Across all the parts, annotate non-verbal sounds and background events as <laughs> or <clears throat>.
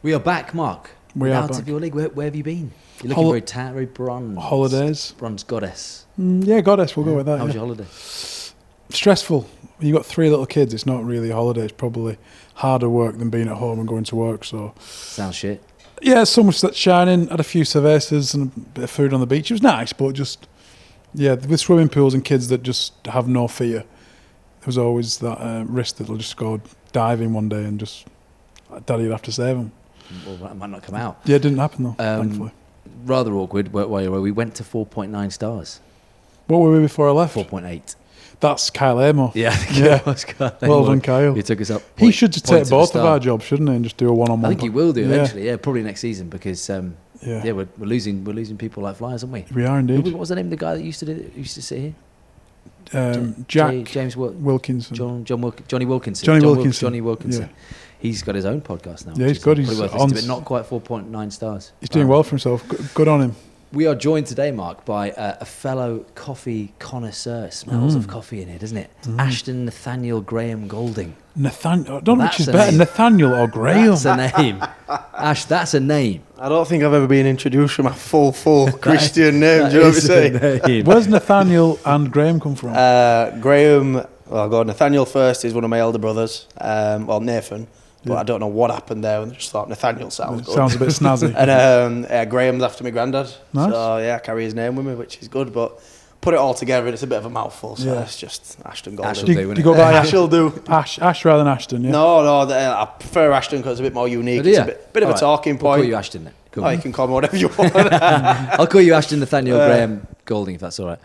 We are back, Mark. We are out back. of your league. Where, where have you been? You're looking Hol- very tan, very bronze. Holidays. Bronze goddess. Mm, yeah, goddess, we'll go with that. How was yeah. your holiday? Stressful. You got three little kids. It's not really a holiday. It's probably harder work than being at home and going to work. So Sounds shit. yeah, so much that's shining. Had a few cervezas and a bit of food on the beach. It was nice, but just yeah, with swimming pools and kids that just have no fear, there was always that uh, risk that they'll just go diving one day and just daddy'd have to save them. Well, that might not come out. Yeah, it didn't happen though. Um, thankfully. Rather awkward. Where, where we went to 4.9 stars. What were we before I left? 4.8. That's Kyle Amo. <laughs> Yeah. Yeah. it Well done, Kyle. He took us up. He should just take both of our jobs, shouldn't he, and just do a one-on-one. I think he will do Yeah. eventually. Yeah, probably next season because um, Yeah, yeah, we're, we're losing we're losing people like flies, aren't we? we are indeed. What was the name of the guy that used to do, used to sit here? Um, J- Jack James Wil- Wilkinson. John John Wilk- Johnny Wilkinson. Johnny John Wil- Wilkinson. Johnny Wilkinson. He's got his own podcast now. Yeah, he's got his probably He's on listening to, s- but not quite 4.9 stars. He's doing Um, well for himself. Good, good on him. We are joined today, Mark, by uh, a fellow coffee connoisseur. Smells Mm. of coffee in here, doesn't it? Ashton Nathaniel Graham Golding. Nathaniel. I don't know which is better, name. Nathaniel or Graham. That's a name. <laughs> Ash, that's a name. I don't think I've ever been introduced with my full, full <laughs> <laughs> Christian name. Do you know what I'm That saying? is a name. Where's Nathaniel and Graham come from? Uh, Graham, well, I'll go Nathaniel first is one of my elder brothers. Um, well, Nathan, but Yeah. I don't know what happened there. And I just thought Nathaniel sounds good. Sounds a bit <laughs> snazzy. and um, yeah, Graham's after my granddad. Nice. So yeah, I carry his name with me, which is good. But put it all together, and it's a bit of a mouthful. So Yeah. it's just Ashton Ash Golding. will do, do, you- do you go by <laughs> Ash will do. Ash, Ash rather than Ashton? Yeah. No, no, the, I prefer Ashton because it's a bit more unique. Oh, it's a bit, bit of All a right. talking We'll point. call you Ashton then. Cool. Oh, you can call me whatever you <laughs> want. I'll call you Ashton Nathaniel Uh, Graham Golding if that's all right.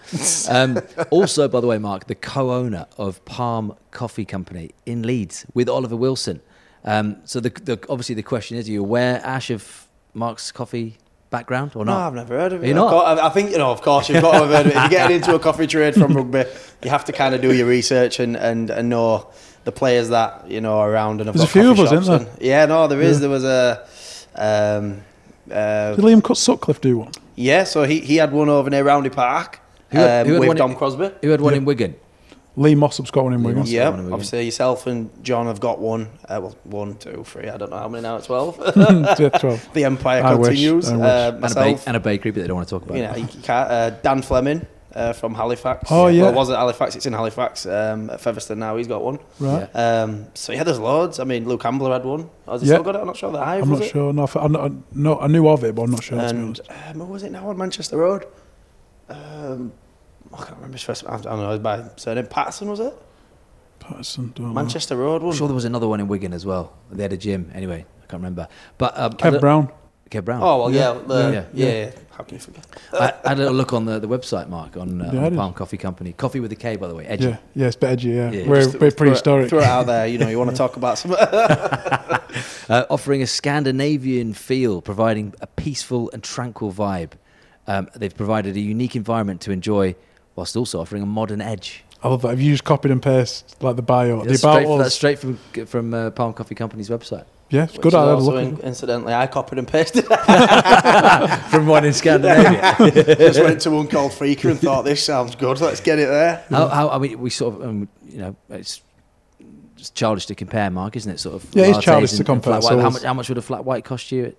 Um, also, by the way, Mark, the co-owner of Palm Coffee Company in Leeds with Oliver Wilson. Um, so the, the obviously the question is: Are you aware, Ash, of Mark's coffee background or not? No. I've never heard of it. you Of not? course- I I think you know, of course, you've got to have heard of it. If you're getting into a coffee trade from rugby, you have to kind of do your research and, and, and know the players that you know are around. And have There's a few of us, isn't and- yeah, no, there is. Yeah. There was a. Um, uh, Did Liam Cut Sutcliffe do one? yeah, so he, he had one over near Roundhay Park Who had- um, who had with one in- Dom Crosby. Who had one Yeah. in Wigan? Lee Mossop's got one in Lee Wigan. Yeah, one in Wigan. obviously yourself and John have got one. Uh, well, one, two, three. I don't know how many now. Twelve. <laughs> yeah, 12. <laughs> the empire I wish, continues. I wish. Uh, And a, ba- and a bakery, but they don't want to talk about you it. know, you can't, uh, Dan Fleming uh, from Halifax. Oh, yeah. Well, it was at Halifax. It's in Halifax. Um, at Featherstone now. He's got one. Right. Um, so yeah, there's loads. I mean, Luke Ambler had one. Has he Yeah. still got it? I'm not sure. The Hive I'm not it? sure. No, I, I, no, I knew of it, but I'm not sure. to be And um, what was it now on Manchester Road? Um, I can't remember his first. I don't know. By surname Patterson was it? Patterson, don't know. Manchester Road I'm sure there was another one in Wigan as well. They had a gym. Anyway, I can't remember. But um, Kev Brown. Kev Brown. Oh well, yeah, Yeah. the, Yeah. yeah, yeah, How can you forget? I, I had a little look on the, the website, Mark, on, uh, Yeah, on the. Palm Coffee Company. Coffee with a K, by the way. Edgy. Yeah, yeah, it's a bit edgy. Yeah, Yeah, we're, Just we're throw it- prehistoric. Throw it out there. You know, you want to <laughs> talk about some. <laughs> uh, offering a Scandinavian feel, providing a peaceful and tranquil vibe. Um, they've provided a unique environment to enjoy, whilst also offering a modern edge. I love that. If you just copied and pasted like the bio, That's the about straight, from, that's us. straight from from uh, Palm Coffee Company's website. Yeah, it's Which good. is I had a also look. in- incidentally, I copied and pasted. <laughs> from one in Scandinavia. <laughs> Just went to one called Freaker and thought this sounds good. Let's get it there. how, how, I mean, we sort of, um, you know, it's just childish to compare, Mark, isn't it? Sort of. Yeah, it's childish to and- and compare, so How much, how much would a flat white cost you at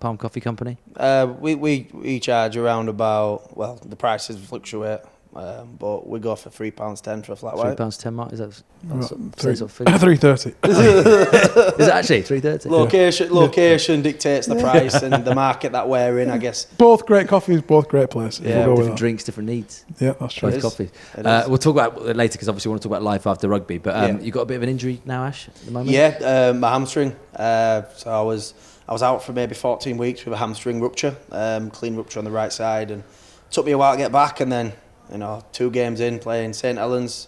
Palm Coffee Company? Uh, we, we we charge around about well the prices fluctuate, um, but we go for three pounds ten for a flat white. Three white. pounds ten, Mark. Is that Well, that's sort three- sort of figure? <laughs> Three thirty. <laughs> Is it actually three thirty? <laughs> Location location dictates the price and the market that we're in, I guess. both great coffees, both great places. Yeah, we'll go different drinks, different needs. Yeah, that's true. Both coffees. Uh, we'll talk about it later because obviously we want to talk about life after rugby. But um, Yeah. you got a bit of an injury now, Ash, at the moment. Yeah, um, my hamstring. Uh, so I was I was out for maybe 14 weeks with a hamstring rupture, um, clean rupture on the right side, and took me a while to get back. And then you know, two games in playing St Helens,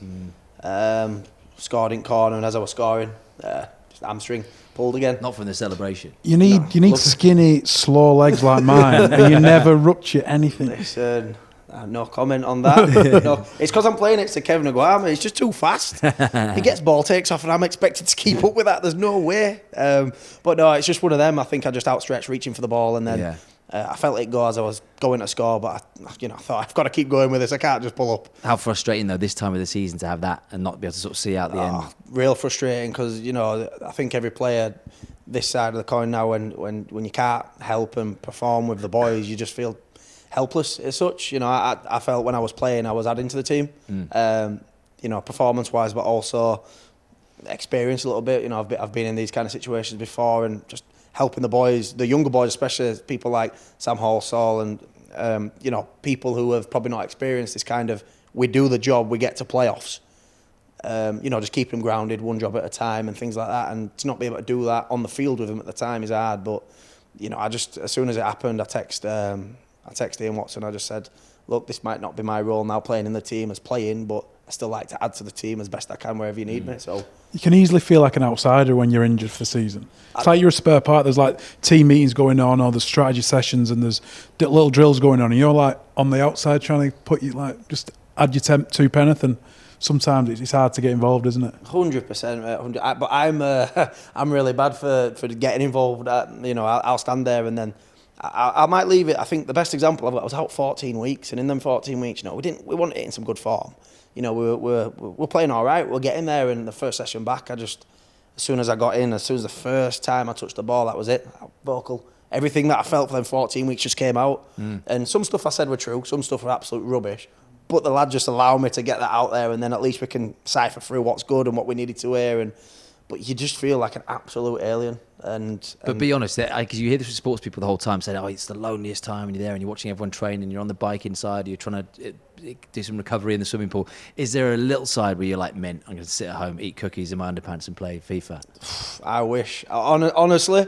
um, scored in corner, and as I was scoring, uh, just hamstring pulled again. Not from the celebration. You need No. you need Look- skinny, slow legs like mine, and you never rupture anything. Listen, uh, no comment on that. <laughs> no, it's because I'm playing next to Kevin Naiqama. It's just too fast. he gets ball takes off, and I'm expected to keep up with that. There's no way. Um, but no, it's just one of them. I think I just outstretched, reaching for the ball, and then Yeah. Uh, I felt it go as I was going to score. But I, you know, I thought I've got to keep going with this. I can't just pull up. How frustrating though this time of the season to have that and not be able to sort of see out the Ah, end. real frustrating because you know I think every player this side of the coin now when, when, when you can't help and perform with the boys, you just feel helpless as such. You know, I, I felt when I was playing, I was adding to the team, um, you know, performance wise, but also experience a little bit. You know, I've been, I've been in these kind of situations before and just helping the boys, the younger boys, especially people like Sam Halsall and, um, you know, people who have probably not experienced this kind of, we do the job, we get to playoffs. Um, you know, just keep them grounded, one job at a time, and things like that. And to not be able to do that on the field with them at the time is hard. But you know, I just as soon as it happened, I text um, I texted Ian Watson. I just said, look, this might not be my role now, playing in the team as playing, but I still like to add to the team as best I can wherever you need me. So You can easily feel like an outsider when you're injured for the season. It's like you're a spare part. There's like team meetings going on, or there's strategy sessions, and there's little drills going on, and you're like on the outside trying to put you like just add your temp two penneth, and sometimes it's, it's hard to get involved, isn't it? Hundred percent, hundred. But I'm uh, <laughs> I'm really bad for, for getting involved. I, you know, I'll, I'll stand there and then I, I might leave it. I think the best example of it, I was out 14 weeks, and in them 14 weeks, you know, we didn't we weren't in some good form. You know, we were we're, we're playing all right. We're getting there. And the first session back, I just as soon as I got in, as soon as the first time I touched the ball, that was it. Vocal. Everything that I felt for them 14 weeks just came out. And some stuff I said were true, some stuff were absolute rubbish. But the lad just allowed me to get that out there, and then at least we can cipher through what's good and what we needed to hear. And but you just feel like an absolute alien. And, But and be honest, because you hear this with sports people the whole time saying, "Oh, it's the loneliest time," and you're there and you're watching everyone train, and you're on the bike inside, you're trying to uh, do some recovery in the swimming pool. Is there a little side where you're like, "Men, I'm going to sit at home, eat cookies in my underpants, and play FIFA"? <sighs> I wish. Honestly,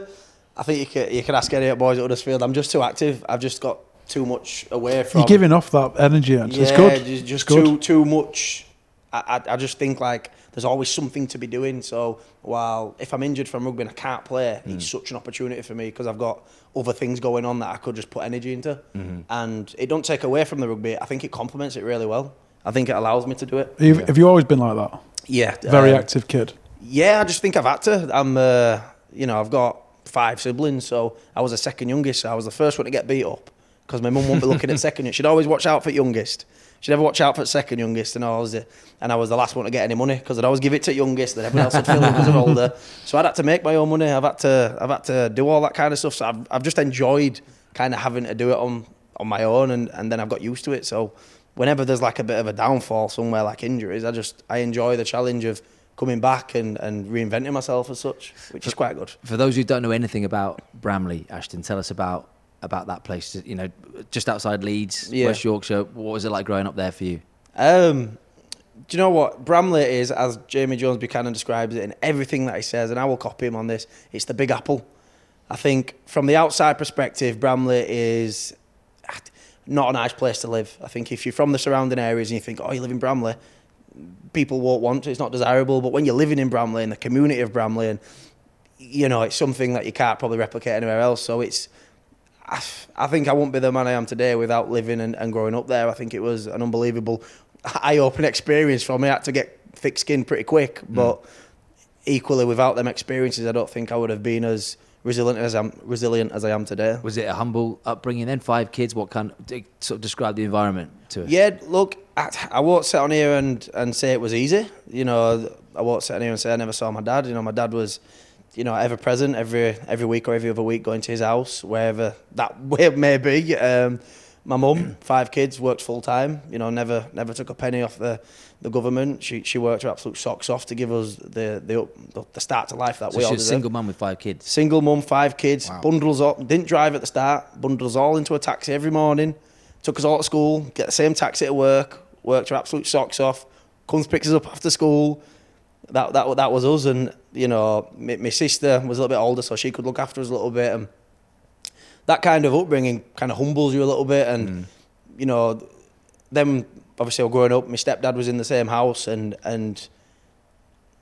I think you could you could ask any of the boys at Huddersfield. I'm just too active. I've just got too much away from. You're giving off that energy. Actually. it's good. Just, just it's good. too too much. I, I, I just think like there's always something to be doing. So while if I'm injured from rugby and I can't play, Hmm. it's such an opportunity for me because I've got other things going on that I could just put energy into, Mm-hmm. and it don't take away from the rugby. I think it complements it really well. I think it allows me to do it. Have, have you always been like that? Yeah, Very um, active kid. yeah, I just think I've had to. I'm, uh, you know, I've got five siblings, so I was the second youngest. So I was the first one to get beat up because my mum won't be looking at <laughs> second. She'd always watch out for youngest. She'd never watch out for second youngest, and I was the, and I was the last one to get any money because I'd always give it to youngest, and everyone else would fill in because they're older. <laughs> So I'd had to make my own money. I've had to, I've had to do all that kind of stuff. So I've, I've just enjoyed kind of having to do it on on my own, and, and then I've got used to it. So whenever there's like a bit of a downfall somewhere, like injuries, I just I enjoy the challenge of coming back and, and reinventing myself as such, which is quite good. For those who don't know anything about Bramley, Ashton, tell us about about that place. You know, just outside Leeds, Yeah. West Yorkshire. What was it like growing up there for you? Um, do you know what Bramley is, as Jamie Jones Buchanan describes it, in everything that he says, and I will copy him on this. It's the Big Apple. I think from the outside perspective, Bramley is not a nice place to live. I think if you're from the surrounding areas and you think, oh, you live in Bramley, people won't want to. It's not desirable. But when you're living in Bramley, in the community of Bramley, and you know, it's something that you can't probably replicate anywhere else. So it's, I, I think I wouldn't be the man I am today without living and, and growing up there. I think it was an unbelievable, eye-opening experience for me. I had to get thick skin pretty quick, hmm. but equally without them experiences, I don't think I would have been as resilient as I'm resilient as I am today. Was it a humble upbringing? Then five kids. What kind? Of, sort of describe the environment to us. Yeah, look, I, I won't sit on here and, and say it was easy. You know, I won't sit on here and say I never saw my dad. You know, my dad was, you know, ever present every every week or every other week, going to his house, wherever that <laughs> may be. Um, my mum, <clears throat> five kids, worked full time. You know, never never took a penny off the, the government. She she worked her absolute socks off to give us the the up- the start to life that So we all she's a deserve. single mum with five kids. Single mum, five kids, Wow. bundles up. didn't drive at the start, bundles all into a taxi every morning, took us all to school, get the same taxi to work, worked her absolute socks off, comes picks us up after school. That that that was us, and you know, my, my sister was a little bit older, so she could look after us a little bit, and that kind of upbringing kind of humbles you a little bit, and you know, then obviously growing up, my stepdad was in the same house, and and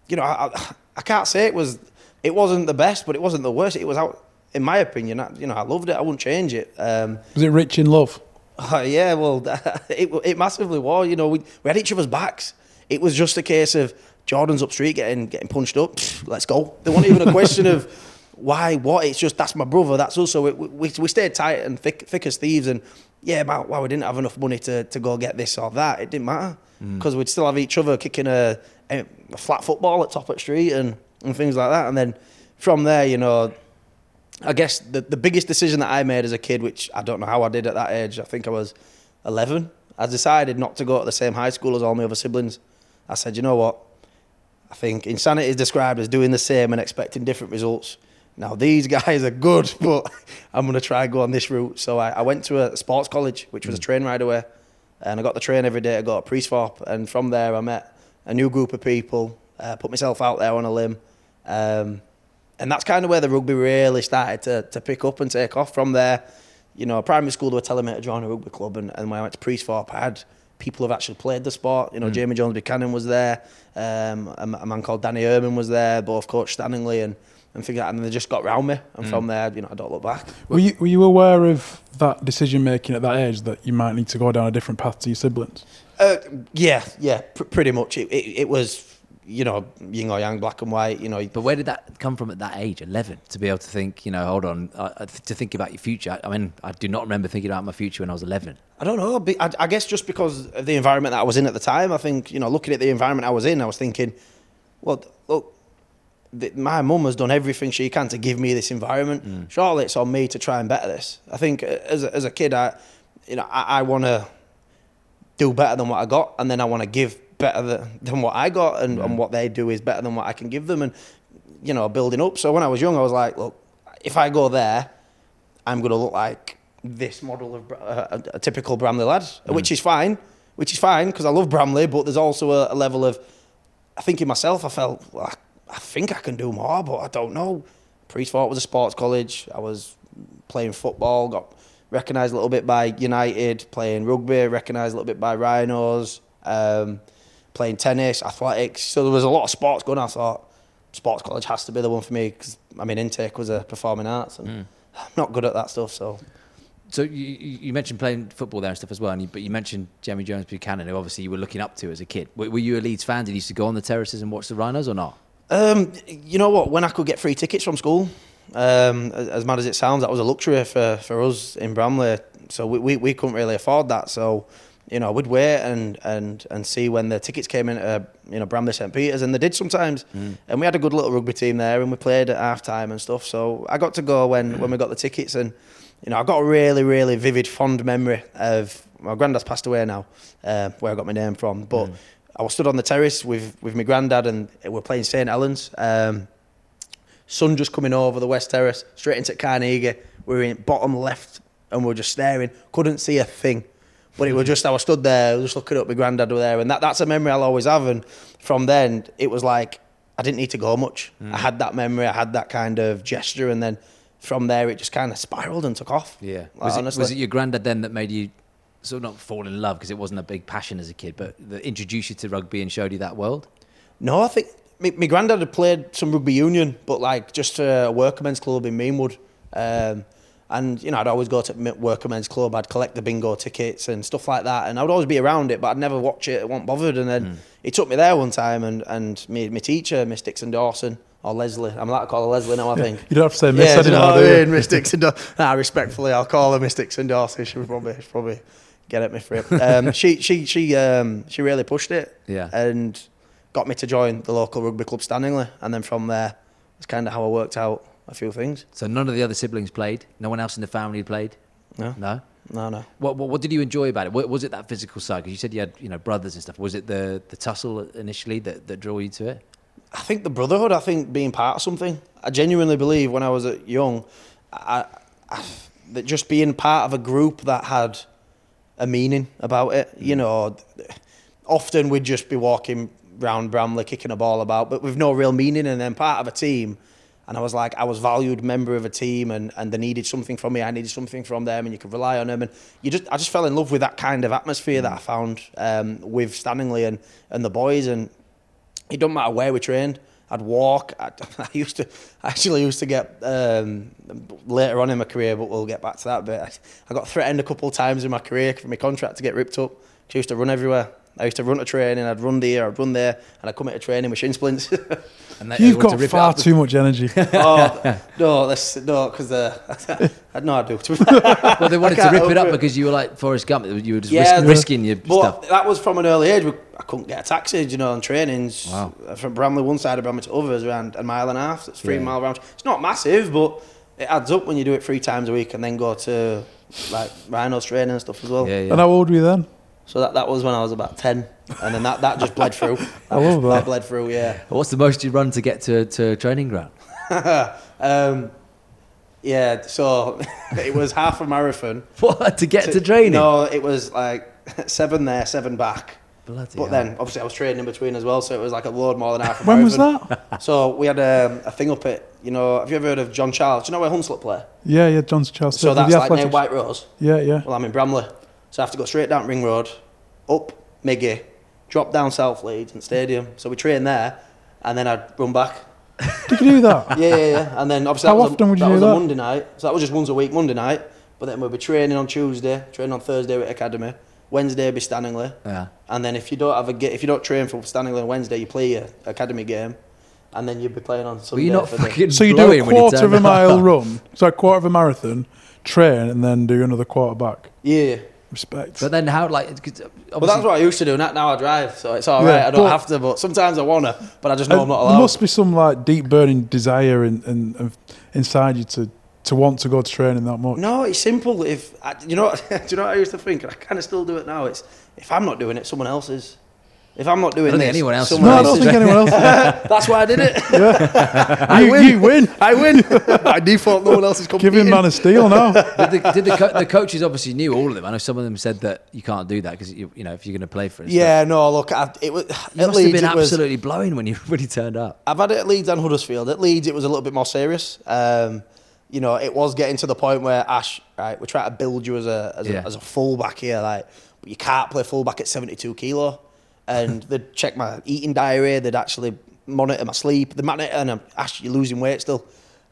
you know, I, I, I can't say it was, it wasn't the best, but it wasn't the worst. It was out, in my opinion, I, you know, I loved it. I wouldn't change it. Um, Was it rich in love? <laughs> uh, yeah, well, <laughs> it, it massively was. You know, we, we had each other's backs. It was just a case of Jordan's up street getting getting punched up. pfft, Let's go. There wasn't even a question of <laughs> why, what. It's just that's my brother. That's us. So we, we, we stayed tight and thick, thick as thieves. And yeah, about why we didn't have enough money to, to go get this or that. It didn't matter mm. because we'd still have each other kicking a, a, flat football at top at street and, and things like that. And then from there, you know, I guess the, the biggest decision that I made as a kid, which I don't know how I did at that age, I think I was 11, I decided not to go to the same high school as all my other siblings. I said, you know what? I think insanity is described as doing the same and expecting different results. Now, these guys are good, <laughs> but I'm going to try and go on this route. So I, I went to a sports college, which was a train ride away, and I got the train every day. I got a Priesthorpe, and from there I met a new group of people, uh, put myself out there on a limb. Um, and that's kind of where the rugby really started to, to pick up and take off. From there, you know, primary school they were telling me to join a rugby club, and, and when I went to Priesthorpe, I had people who've actually played the sport. You know, Jamie Jones Buchanan was there, um, a, a man called Danny Herman was there, both Coach Stanningley and and things like that. And they just got round me, and from there, you know, I don't look back. Were you, were you aware of that decision making at that age that you might need to go down a different path to your siblings? Uh, yeah, yeah, pr- pretty much. It, it, it was, you know, yin or yang, black and white. You know, But where did that come from at that age, 11, to be able to think, you know, hold on, uh, uh, to think about your future? I mean, I do not remember thinking about my future when I was 11. I don't know. I, I guess just because of the environment that I was in at the time, I think, you know, looking at the environment I was in, I was thinking, well, look, my mum has done everything she can to give me this environment. Surely it's on me to try and better this. I think uh, as a, as a kid, I, you know, I, I want to do better than what I got, and then I want to give better than, than what I got, and, and what they do is better than what I can give them, and you know, building up. So when I was young, I was like, look, if I go there, I'm going to look like this model of uh, a, typical Bramley lad, which is fine, which is fine because I love Bramley, but there's also a, a level of, I think in myself, I felt, well, I, I think I can do more, but I don't know. Priesthorpe was a sports college. I was playing football, got recognised a little bit by United, playing rugby, recognised a little bit by Rhinos, um, playing tennis, athletics. So there was a lot of sports going on. I thought, sports college has to be the one for me because, I mean, intake was a performing arts and I'm not good at that stuff, so. So you, you mentioned playing football there and stuff as well, and you, but you mentioned Jamie Jones Buchanan, who obviously you were looking up to as a kid. Were, were you a Leeds fan? Did you used to go on the terraces and watch the Rhinos or not? Um, you know what? When I could get free tickets from school, um, as, as mad as it sounds, that was a luxury for, for us in Bramley. So we, we, we couldn't really afford that. So, you know, we'd wait and, and, and see when the tickets came in uh, you know, Bramley St. Peter's, and they did sometimes. And we had a good little rugby team there, and we played at half time and stuff. So I got to go when, when we got the tickets, and, you know, I got a really, really vivid, fond memory of my granddad's passed away now, uh, where I got my name from. But I was stood on the terrace with, with my granddad, and we're playing St. Helens. Um, sun just coming over the west terrace, straight into Carnegie. We were in bottom left, and we were just staring. Couldn't see a thing. But it was just, I was stood there, just looking up, my granddad was there. And that, that's a memory I'll always have. And from then, it was like, I didn't need to go much. I had that memory, I had that kind of gesture. And then from there, it just kind of spiraled and took off. Yeah. Like, Was, it, honestly. was it your granddad then that made you sort of not fall in love because it wasn't a big passion as a kid, but that introduced you to rugby and showed you that world? No, I think my, my granddad had played some rugby union, but like just a workmen's club in Meanwood. Um, and you know, I'd always go to m- workmen's club. I'd collect the bingo tickets and stuff like that, and I would always be around it, but I'd never watch it. I wasn't bothered. And then he took me there one time, and and me, my teacher, Miss Dixon Dawson or Leslie, I'm allowed to call her Leslie now. I think. <laughs> You don't have to say miss Yeah, do you know anymore, what do I you? mean? Miss Dixon Dawson. <laughs> Nah, respectfully, I'll call her Miss Dixon Dawson. She would probably, she'd probably get at me for it. <laughs> Um, she, she, she, um, she really pushed it. Yeah. And got me to join the local rugby club Stanningley, and then from there, it's kind of how I worked out a few things. So none of the other siblings played. No one else in the family played. No, No. no, no. What, what, what did you enjoy about it? What, was it that physical side? Because you said you had you know brothers and stuff. Was it the the tussle initially that, that drew you to it? I think the brotherhood. I think being part of something. I genuinely believe when I was young, I, I, that just being part of a group that had a meaning about it. You mm. know, often we'd just be walking round Bramley kicking a ball about, but with no real meaning. And then part of a team, and I was like, I was valued member of a team, and, and they needed something from me. I needed something from them, and you could rely on them. And you just, I just fell in love with that kind of atmosphere that I found um, with Stanningley and and the boys. And it doesn't matter where we trained. I'd walk. I'd, <laughs> I used to, I actually used to get um, later on in my career, but we'll get back to that. But I, I got threatened a couple of times in my career for my contract to get ripped up. I used to run everywhere. I used to run to training. I'd run there, I'd run there, and I'd come into training with shin splints. <laughs> And they, they You've want to got rip far too much energy. <laughs> <laughs> oh no, this no, because uh, I know I do. Well, they wanted to rip it up it. because you were like Forrest Gump. You were just Yeah, risk, the- risking your But stuff. that was from an early age. I couldn't get a taxi, you know, on trainings. Wow. From Bramley, one side of Bramley to others, around a mile and a half. So it's three Yeah. mile round. It's not massive, but it adds up when you do it three times a week and then go to like rhinos training and stuff as well. Yeah, yeah. And how old were you then? So that, that was when I was about 10. And then that, that just bled through. I <laughs> love that. That bled through, yeah. What's the most you run to get to, to training ground? <laughs> um, yeah, so <laughs> it was half a marathon. What to get to, training? No, it was like seven there, seven back. Bloody But hell. then, obviously, I was training in between as well, so it was like a load more than half. A When was that? So we had um, a thing up at, you know, have you ever heard of John Charles? Do you know where Hunslet play? Yeah, yeah, John Charles. So that's like near. White Rose. Yeah, yeah. Well, I'm in Bramley, so I have to go straight down Ring Road, up Miggy, drop down South Leeds and Stadium. So we train there, and then I'd run back. Did you do that? <laughs> Yeah, yeah, yeah. And then obviously How that was often a, would you that do was that? a Monday night. So that was just once a week, Monday night. But then we'd be training on Tuesday, training on Thursday with Academy. Wednesday would be Stanningley. Yeah. And then if you don't have a ga- if you don't train for Stanningley on Wednesday, you play your academy game, and then you'd be playing on Were Sunday. you not for the- fucking So you do blowing a when you quarter of turned a up? mile <laughs> run, so a quarter of a marathon, train, and then do another quarter back. Yeah. Respect. But then how like? Well, that's what I used to do. Now now I drive, so it's all Yeah, right. I don't but- have to, but sometimes I wanna. But I just know I'm not allowed. there must be some like deep burning desire in, in, in inside you to, to want to go to training that much. No, it's simple. If I, you know, <laughs> do you know what I used to think? And I kind of still do it now. It's if I'm not doing it, someone else is. If I'm not doing I don't this, think anyone else is No, I don't think anyone else. <laughs> That's why I did it. <laughs> you, win. you win. <laughs> I win. By default, no one else is Give competing. him man of steel now. did the, did the, co- the coaches obviously knew all of them? I know some of them said that you can't do that because you, you know if you're going to play for it. Yeah, no. Look, I, it was you at must Leeds. have been it was, absolutely blowing when you when you turned up. I've had it at Leeds and Huddersfield. At Leeds, it was a little bit more serious. Um, you know, it was getting to the point where Ash, right, we're trying to build you as a as, Yeah. a, as a fullback here, like, but you can't play fullback at 72 kilo. And they'd check my eating diary. They'd actually monitor my sleep. They monitor, and I'm, actually losing weight still.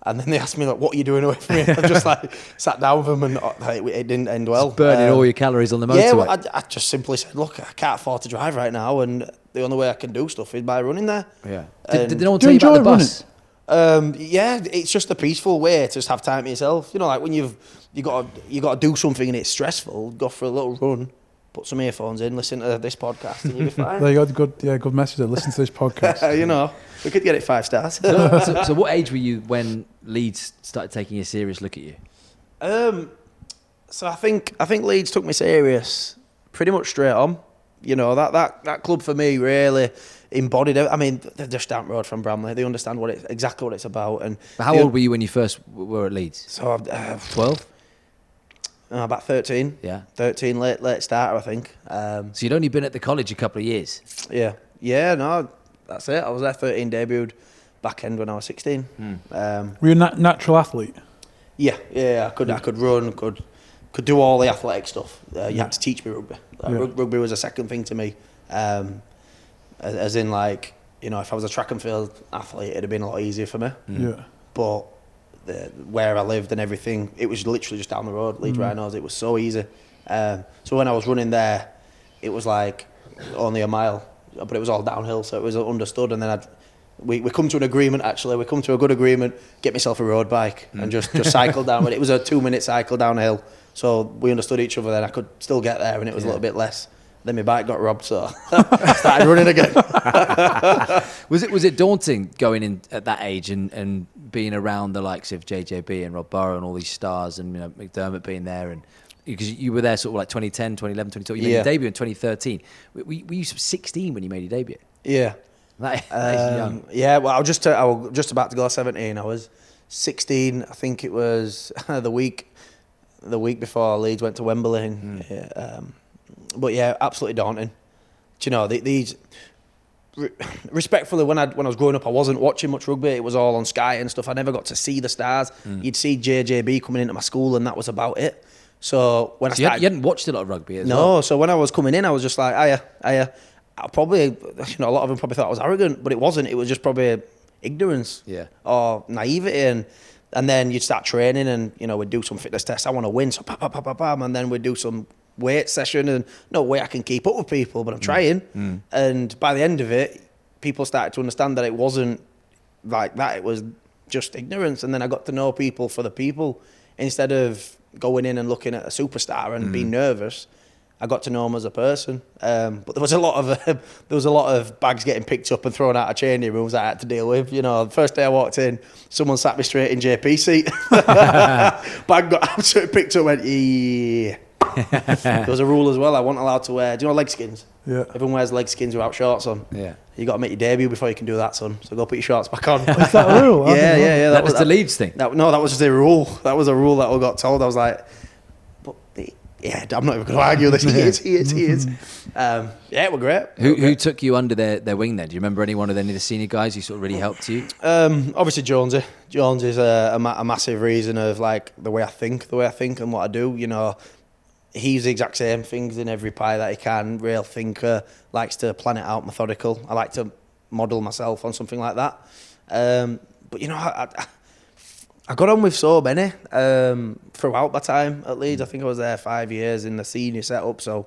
And then they asked me like, "What are you doing away from me?" I just like <laughs> sat down with them, and uh, it, it didn't end well. Burning Um, all your calories on the motorway. yeah, well, I, I just simply said, "Look, I can't afford to drive right now, and the only way I can do stuff is by running there." yeah. Did, And- did no one tell you you about the enjoy bus? um, yeah, it's just a peaceful way to just have time to yourself. You know, like when you've you got you got to do something and it's stressful, go for a little run, put some earphones in, listen to this podcast, and you'll be fine. <laughs> There you go. Good, yeah, good message. there. Listen to this podcast. <laughs> you know, we could get it five stars. so, <laughs> so, so what age were you when Leeds started taking a serious look at you? um, so I think I think Leeds took me serious pretty much straight on. You know that that that club for me really embodied. it. I mean, they're just down the road from Bramley. They understand what it exactly what it's about. And But how old were you when you first were at Leeds? So uh, Twelve. uh, about thirteen. Yeah. 13 late late starter I think um, So you'd only been at the college a couple of years. yeah yeah no that's it I was there 13 debuted back end when I was 16 um, Were you a nat- natural athlete? yeah yeah I could I could run could could do all the athletic stuff uh, you had to teach me rugby like, Yeah. rugby was a second thing to me um, as, as in like you know if I was a track and field athlete it'd have been a lot easier for me Yeah. but the, where I lived and everything, it was literally just down the road, Leeds Rhinos. It was so easy. Um, so when I was running there, it was like only a mile, but it was all downhill, so it was understood. And then I'd, we we come to an agreement. Actually, we come to a good agreement. Get myself a road bike and just just cycle down. But it was a two minute cycle downhill, so we understood each other. Then I could still get there, and it was a little bit less. Then my bike got robbed, so I <laughs> started running again. <laughs> Was it was it daunting going in at that age and, and being around the likes of JJB and Rob Burrow and all these stars and you know McDermott being there and because you were there sort of like 2010, 2011, 2012. You made Yeah. your debut in 2013. Were, were you- 16 when you made your debut? Yeah. That, that is young. Um, yeah, well, I was just I was just about to go 17. I was 16. I think it was <laughs> the week the week before Leeds went to Wembley. And, yeah, um, but yeah, absolutely daunting. Do you know the, these? Re- <laughs> respectfully, when I when I was growing up, I wasn't watching much rugby. It was all on Sky and stuff. I never got to see the stars. Mm. You'd see JJB coming into my school, and that was about it. So when So I you, started, you hadn't watched a lot of rugby as no, well. so when I was coming in, I was just like, "Aya, aya." I probably, you know, a lot of them probably thought I was arrogant, but it wasn't. It was just probably ignorance, Yeah. or naivety, and and then you'd start training, and you know, we'd do some fitness tests. I want to win, so pam, pam, pam, pam, pam, and then we'd do some weight session and no way I can keep up with people, but I'm mm. trying. Mm. And by the end of it, people started to understand that it wasn't like that. It was just ignorance. And then I got to know people for the people instead of going in and looking at a superstar and being mm. nervous. I got to know him as a person, um, but there was a lot of <laughs> there was a lot of bags getting picked up and thrown out of changing rooms I had to deal with. You know, the first day I walked in, someone sat me straight in JP seat. <laughs> <laughs> Bag got absolutely picked up. Went yeah. <laughs> there was a rule as well. I wasn't allowed to wear. Do you know leg skins? Yeah. Everyone wears leg skins without shorts on. Yeah. You got to make your debut before you can do that, son. So go put your shorts back on. Is that a rule? I <laughs> yeah, didn't yeah, yeah. That was the Leeds thing. That, no, that was just a rule. That was a rule that I got told. I was like, but the- yeah, I'm not even going to argue this. <laughs> He is, he is, he is. Um, yeah, it was great. Who, who took you under their, their wing then? Do you remember any one of any of the senior guys who sort of really helped you? Um, obviously Jonesy. Jones is a, a, ma- a massive reason of like the way I think, the way I think and what I do. You know, he's the exact same things in every pie that he can. Real thinker, likes to plan it out, methodical. I like to model myself on something like that. Um, but you know, I, I, I got on with so many um, throughout my time at Leeds. I think I was there five years in the senior setup. So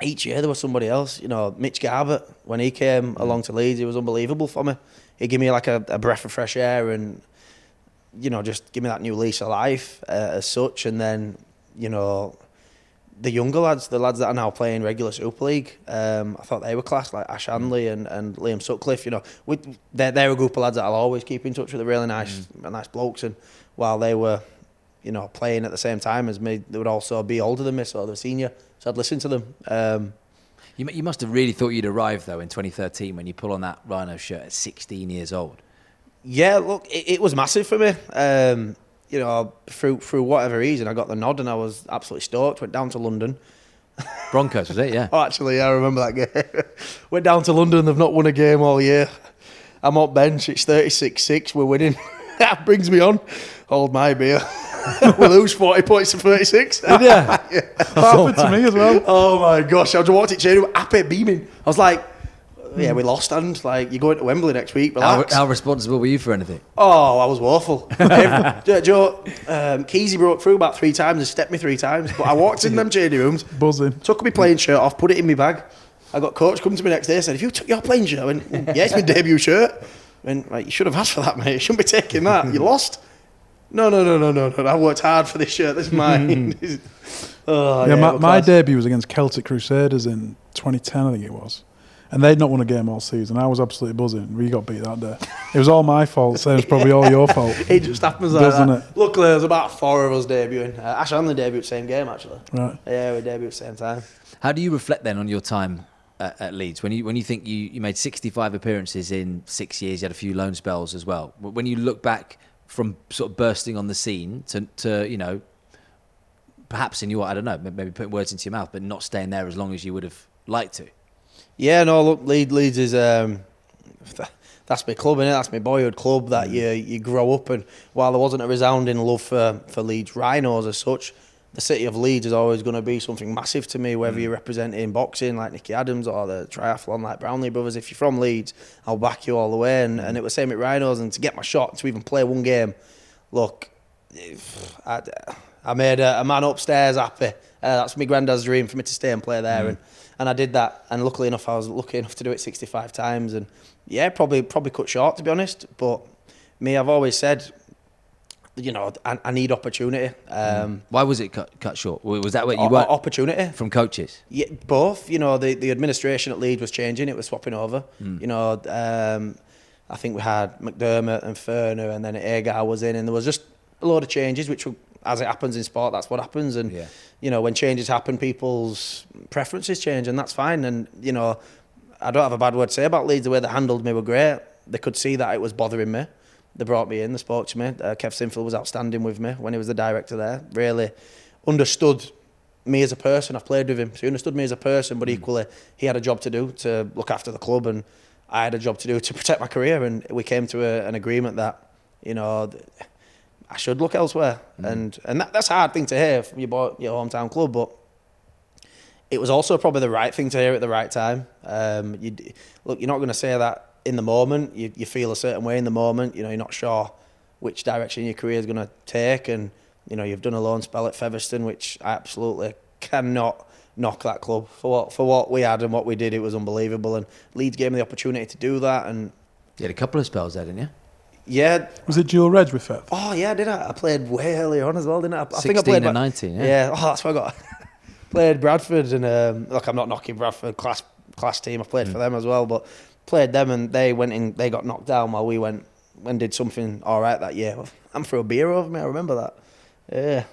each year there was somebody else. You know, Mitch Garbutt when he came along to Leeds, he was unbelievable for me. He gave me like a, a breath of fresh air and, you know, just give me that new lease of life uh, as such. And then, you know, the younger lads, the lads that are now playing regular Super League, um, I thought they were class, like Ash Handley and, and Liam Sutcliffe. You know, we, they're, they're a group of lads that I'll always keep in touch with. They're really nice, nice blokes. And while they were, you know, playing at the same time as me, they would also be older than me, so they were senior. So I'd listen to them. Um, You, you must have really thought you'd arrive though in 2013 when you pull on that Rhino shirt at 16 years old. Yeah, look, it, it was massive for me. Um, you know, through through whatever reason, I got the nod and I was absolutely stoked. Went down to London. <laughs> Broncos, was it? Yeah. Oh, actually, I remember that game. <laughs> Went down to London. They've not won a game all year. I'm on bench. It's 36-6. We're winning. <laughs> that brings me on. Hold my beer. we lose 40 points to 36. Yeah. That happened to me as well. Oh my gosh! I just walked it change room, happy, beaming. I was like, "Yeah, mm. we lost, and like you're going to Wembley next week. How, Relax." how responsible were you for anything? Oh, I was woeful. <laughs> Every- Joe, um, Keezy broke through about three times and stepped me three times. But I walked in them <laughs> changing rooms, Buzzing. took my playing shirt off, put it in my bag. I got coach come to me next day and said, "If you took your playing shirt?" I went, mm, "Yeah, it's my <laughs> debut shirt." I went, like, "You should have asked for that, mate. You shouldn't be taking that. You lost." No, no, no, no, no, no. I worked hard for this shirt. This is mine. Mm. oh, Yeah, yeah, my, my debut was against Celtic Crusaders in 2010, I think it was. And they'd not won a game all season. I was absolutely buzzing. We got beat that day. It was all my fault, so it was probably all your fault. <laughs> It just happens like Doesn't that. it? Luckily, there's about four of us debuting. Uh, Ash Handley debuted same game, actually. Right. Yeah, we debuted same time. How do you reflect then on your time at, at Leeds when you when you think you, you made 65 appearances in six years, you had a few loan spells as well. When you look back from sort of bursting on the scene to, to you know, perhaps in your I don't know, maybe putting words into your mouth, but not staying there as long as you would have liked to. Yeah, no, look, Leeds, Leeds is um, that's my club, innit? That's my boyhood club that Mm. you you grow up and while there wasn't a resounding love for, for Leeds Rhinos as such, the city of Leeds is always going to be something massive to me, Mm. whether you're representing boxing like Nicky Adams or the triathlon like Brownlee Brothers. If you're from Leeds, I'll back you all the way. And, and it was same at Rhinos. And to get my shot, to even play one game, look, I, I made a, a man upstairs happy. Uh, that's my granddad's dream for me to stay and play there, and and I did that. And luckily enough, I was lucky enough to do it 65 times. And yeah, probably probably cut short to be honest. But me, I've always said, you know, I, I need opportunity. Um, Why was it cut, cut short? Was that what you o- were opportunity from coaches? yeah, both. You know, the, the administration at Leeds was changing. It was swapping over. You know, um, I think we had McDermott and Furner, and then Agar was in, and there was just a lot of changes, which, were, as it happens in sport, that's what happens. And Yeah. you know, when changes happen, people's preferences change, and that's fine. And you know, I don't have a bad word to say about Leeds. The way they handled me were great. They could see that it was bothering me. They brought me in. They spoke to me. Uh, Kev Sinfield was outstanding with me when he was the director there. Really understood me as a person. I've played with him, so he understood me as a person. But equally, he had a job to do to look after the club, and I had a job to do to <laughs> protect my career. And we came to a, an agreement that you know. th- I should look elsewhere, and and that, that's a hard thing to hear from your boy, your hometown club, but it was also probably the right thing to hear at the right time. Um, you look, you're not going to say that in the moment. You you feel a certain way in the moment. You know, you're not sure which direction your career is going to take, and you know you've done a loan spell at Featherstone, which I absolutely cannot knock that club for what for what we had and what we did. It was unbelievable, and Leeds gave me the opportunity to do that. And You had a couple of spells there, didn't you? Yeah, Was it dual reg with Fev? oh yeah, did I? I played way earlier on as well, didn't I? I 16 think I played and 19, yeah. Yeah, oh, that's what I got. <laughs> played Bradford, and um, look, I'm not knocking Bradford class class team. I played for them as well, but played them, and they went in. They got knocked down while we went and did something all right that year. I'm for a beer over me. I remember that. Yeah.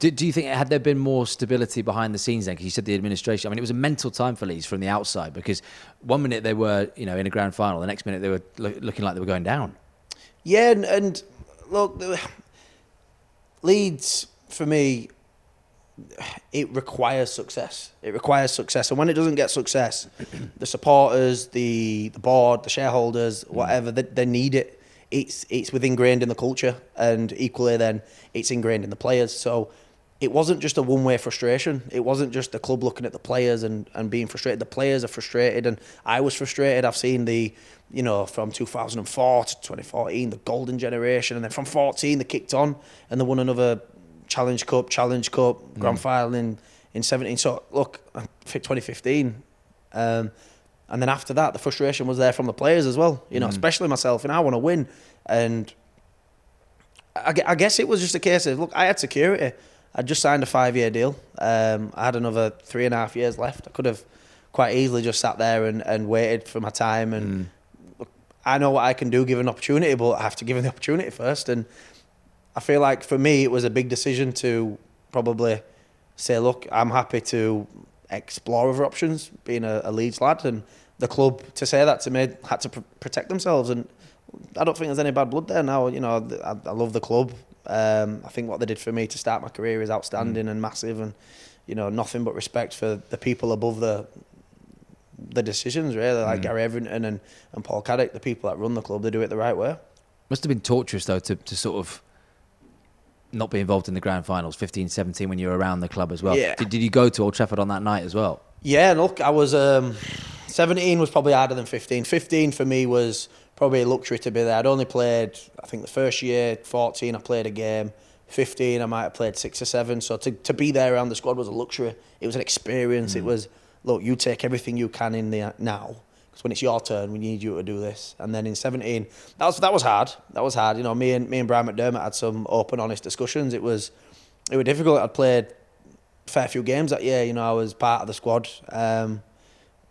Do, do you think had there been more stability behind the scenes then? Because you said the administration. I mean, it was a mental time for Leeds from the outside because one minute they were, you know, in a grand final, the next minute they were lo- looking like they were going down. Yeah, and, and look, the, Leeds for me, it requires success. It requires success, and when it doesn't get success, <clears throat> the supporters, the the board, the shareholders, mm. whatever, they, they need it. It's it's with ingrained in the culture, and equally then it's ingrained in the players. So. It wasn't just a one-way frustration. It wasn't just the club looking at the players and, and being frustrated. The players are frustrated, and I was frustrated. I've seen the, you know, from 2004 to 2014, the golden generation, and then from 14 they kicked on and they won another Challenge Cup, Challenge Cup, Grand Final in, in 17. So look, 2015, um, and then after that, the frustration was there from the players as well. You know, especially myself, and I want to win. And I, I guess it was just a case of look, I had security. I just signed a five-year deal. Um, I had another three and a half years left. I could have quite easily just sat there and, and waited for my time. And look, I know what I can do given opportunity, but I have to give them the <laughs> opportunity first. And I feel like for me, it was a big decision to probably say, look, I'm happy to explore other options, being a, a Leeds lad, and the club to say that to me had to pr- protect themselves. And I don't think there's any bad blood there now. You know, I, I love the club. Um, I think what they did for me to start my career is outstanding and massive, and you know, nothing but respect for the people above the the decisions. Really, like Gary Hetherington and, and Paul Caddick, the people that run the club, they do it the right way. Must have been torturous though to, to sort of not be involved in the grand finals 15 17 when you were around the club as well Yeah. did, did you go to old trafford on that night as well Yeah, look, I was um, 17 was probably harder than 15. 15 for me was probably a luxury to be there. I'd only played, I think the first year, 14, I played a game. 15, I might have played six or seven. So to, to be there around the squad was a luxury. It was an experience. It was, look, you take everything you can in there now. Because when it's your turn, we need you to do this. And then in 17, that was that was hard. That was hard. You know, me and me and Brian McDermott had some open, honest discussions. It was, it was difficult. I'd played fair few games that year. You know, I was part of the squad. Um,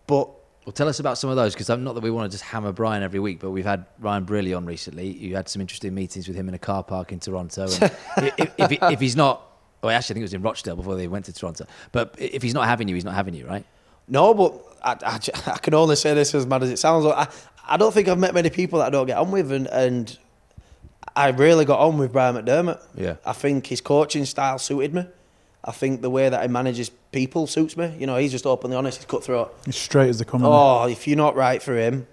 but well tell us about some of those because i'm not that we want to just hammer brian every week but we've had ryan brierley on recently you had some interesting meetings with him in a car park in toronto if, if, if he's not well actually i think it was in rochdale before they went to toronto but if he's not having you he's not having you right no, but I I can only say this as mad as it sounds. I, I don't think I've met many people that I don't get on with, and, and I really got on with Brian McDermott. Yeah. I think his coaching style suited me. I think the way that he manages people suits me. You know, he's just openly honest. He's cutthroat. He's straight as they come. Oh, if you're not right for him,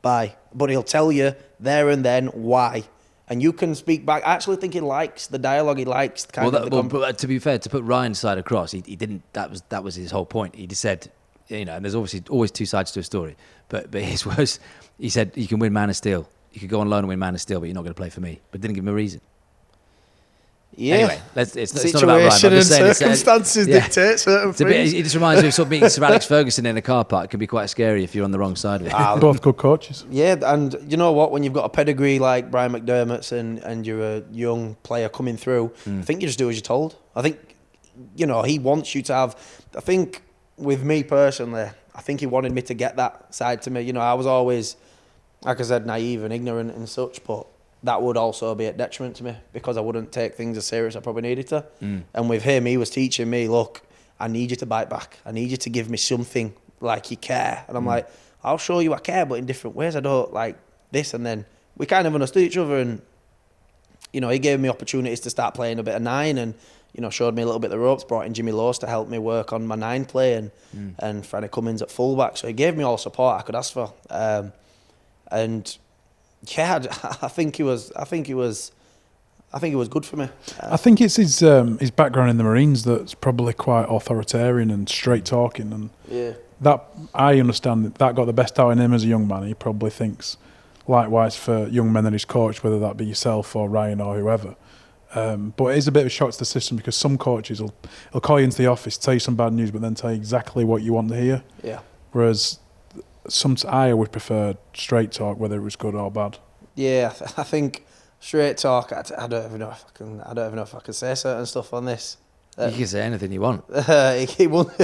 bye. But he'll tell you there and then why. And you can speak back. I actually think he likes the dialogue. He likes kind well, of the well com- but uh, to be fair to put ryan's side across he, he didn't that was that was his whole point he just said you know and there's obviously always two sides to a story but but his <laughs> was he said you can win man of steel you could go on loan and win man of steel but you're not going to play for me but didn't give him a reason yeah. Anyway, let's, it's, it's not about Ryan. I'm just saying it's, uh, circumstances yeah. dictate certain It's a bit, things. it just reminds me of sort of meeting Sir Alex Ferguson in a car park. It can be quite scary if you're on the wrong side of it. Ah, <laughs> Both good coaches. Yeah, and you know what? When you've got a pedigree like Brian McDermott's and, and you're a young player coming through, I think you just do as you're told. I think, you know, he wants you to have. I think with me personally, I think he wanted me to get that side to me. You know, I was always, like I said, naive and ignorant and such, but that would also be a detriment to me because I wouldn't take things as serious as I probably needed to. Mm. And with him, he was teaching me, look, I need you to bite back. I need you to give me something like you care. And I'm mm. like, I'll show you I care, but in different ways. I don't like this. And then we kind of understood each other. And, you know, he gave me opportunities to start playing a bit of nine and, you know, showed me a little bit of the ropes, brought in Jimmy Lowes to help me work on my nine play and, and Freddie Cummins at fullback. So he gave me all the support I could ask for. Um, and yeah, I <laughs> think he was, I think he was, I think it was good for me. I think it's his um, his background in the Marines that's probably quite authoritarian and straight talking, and Yeah. that I understand that that got the best out in him as a young man. He probably thinks likewise for young men that he's coached, whether that be yourself or Ryan or whoever. Um, but it is a bit of a shock to the system because some coaches will, will call you into the office, tell you some bad news, but then tell you exactly what you want to hear. Yeah. Whereas some I would prefer straight talk, whether it was good or bad. Yeah, I, th- I think straight talk. I, I don't even know if I can. I don't even know if I can say certain stuff on this. Uh, you can say anything you want. <laughs> he, he once, <laughs>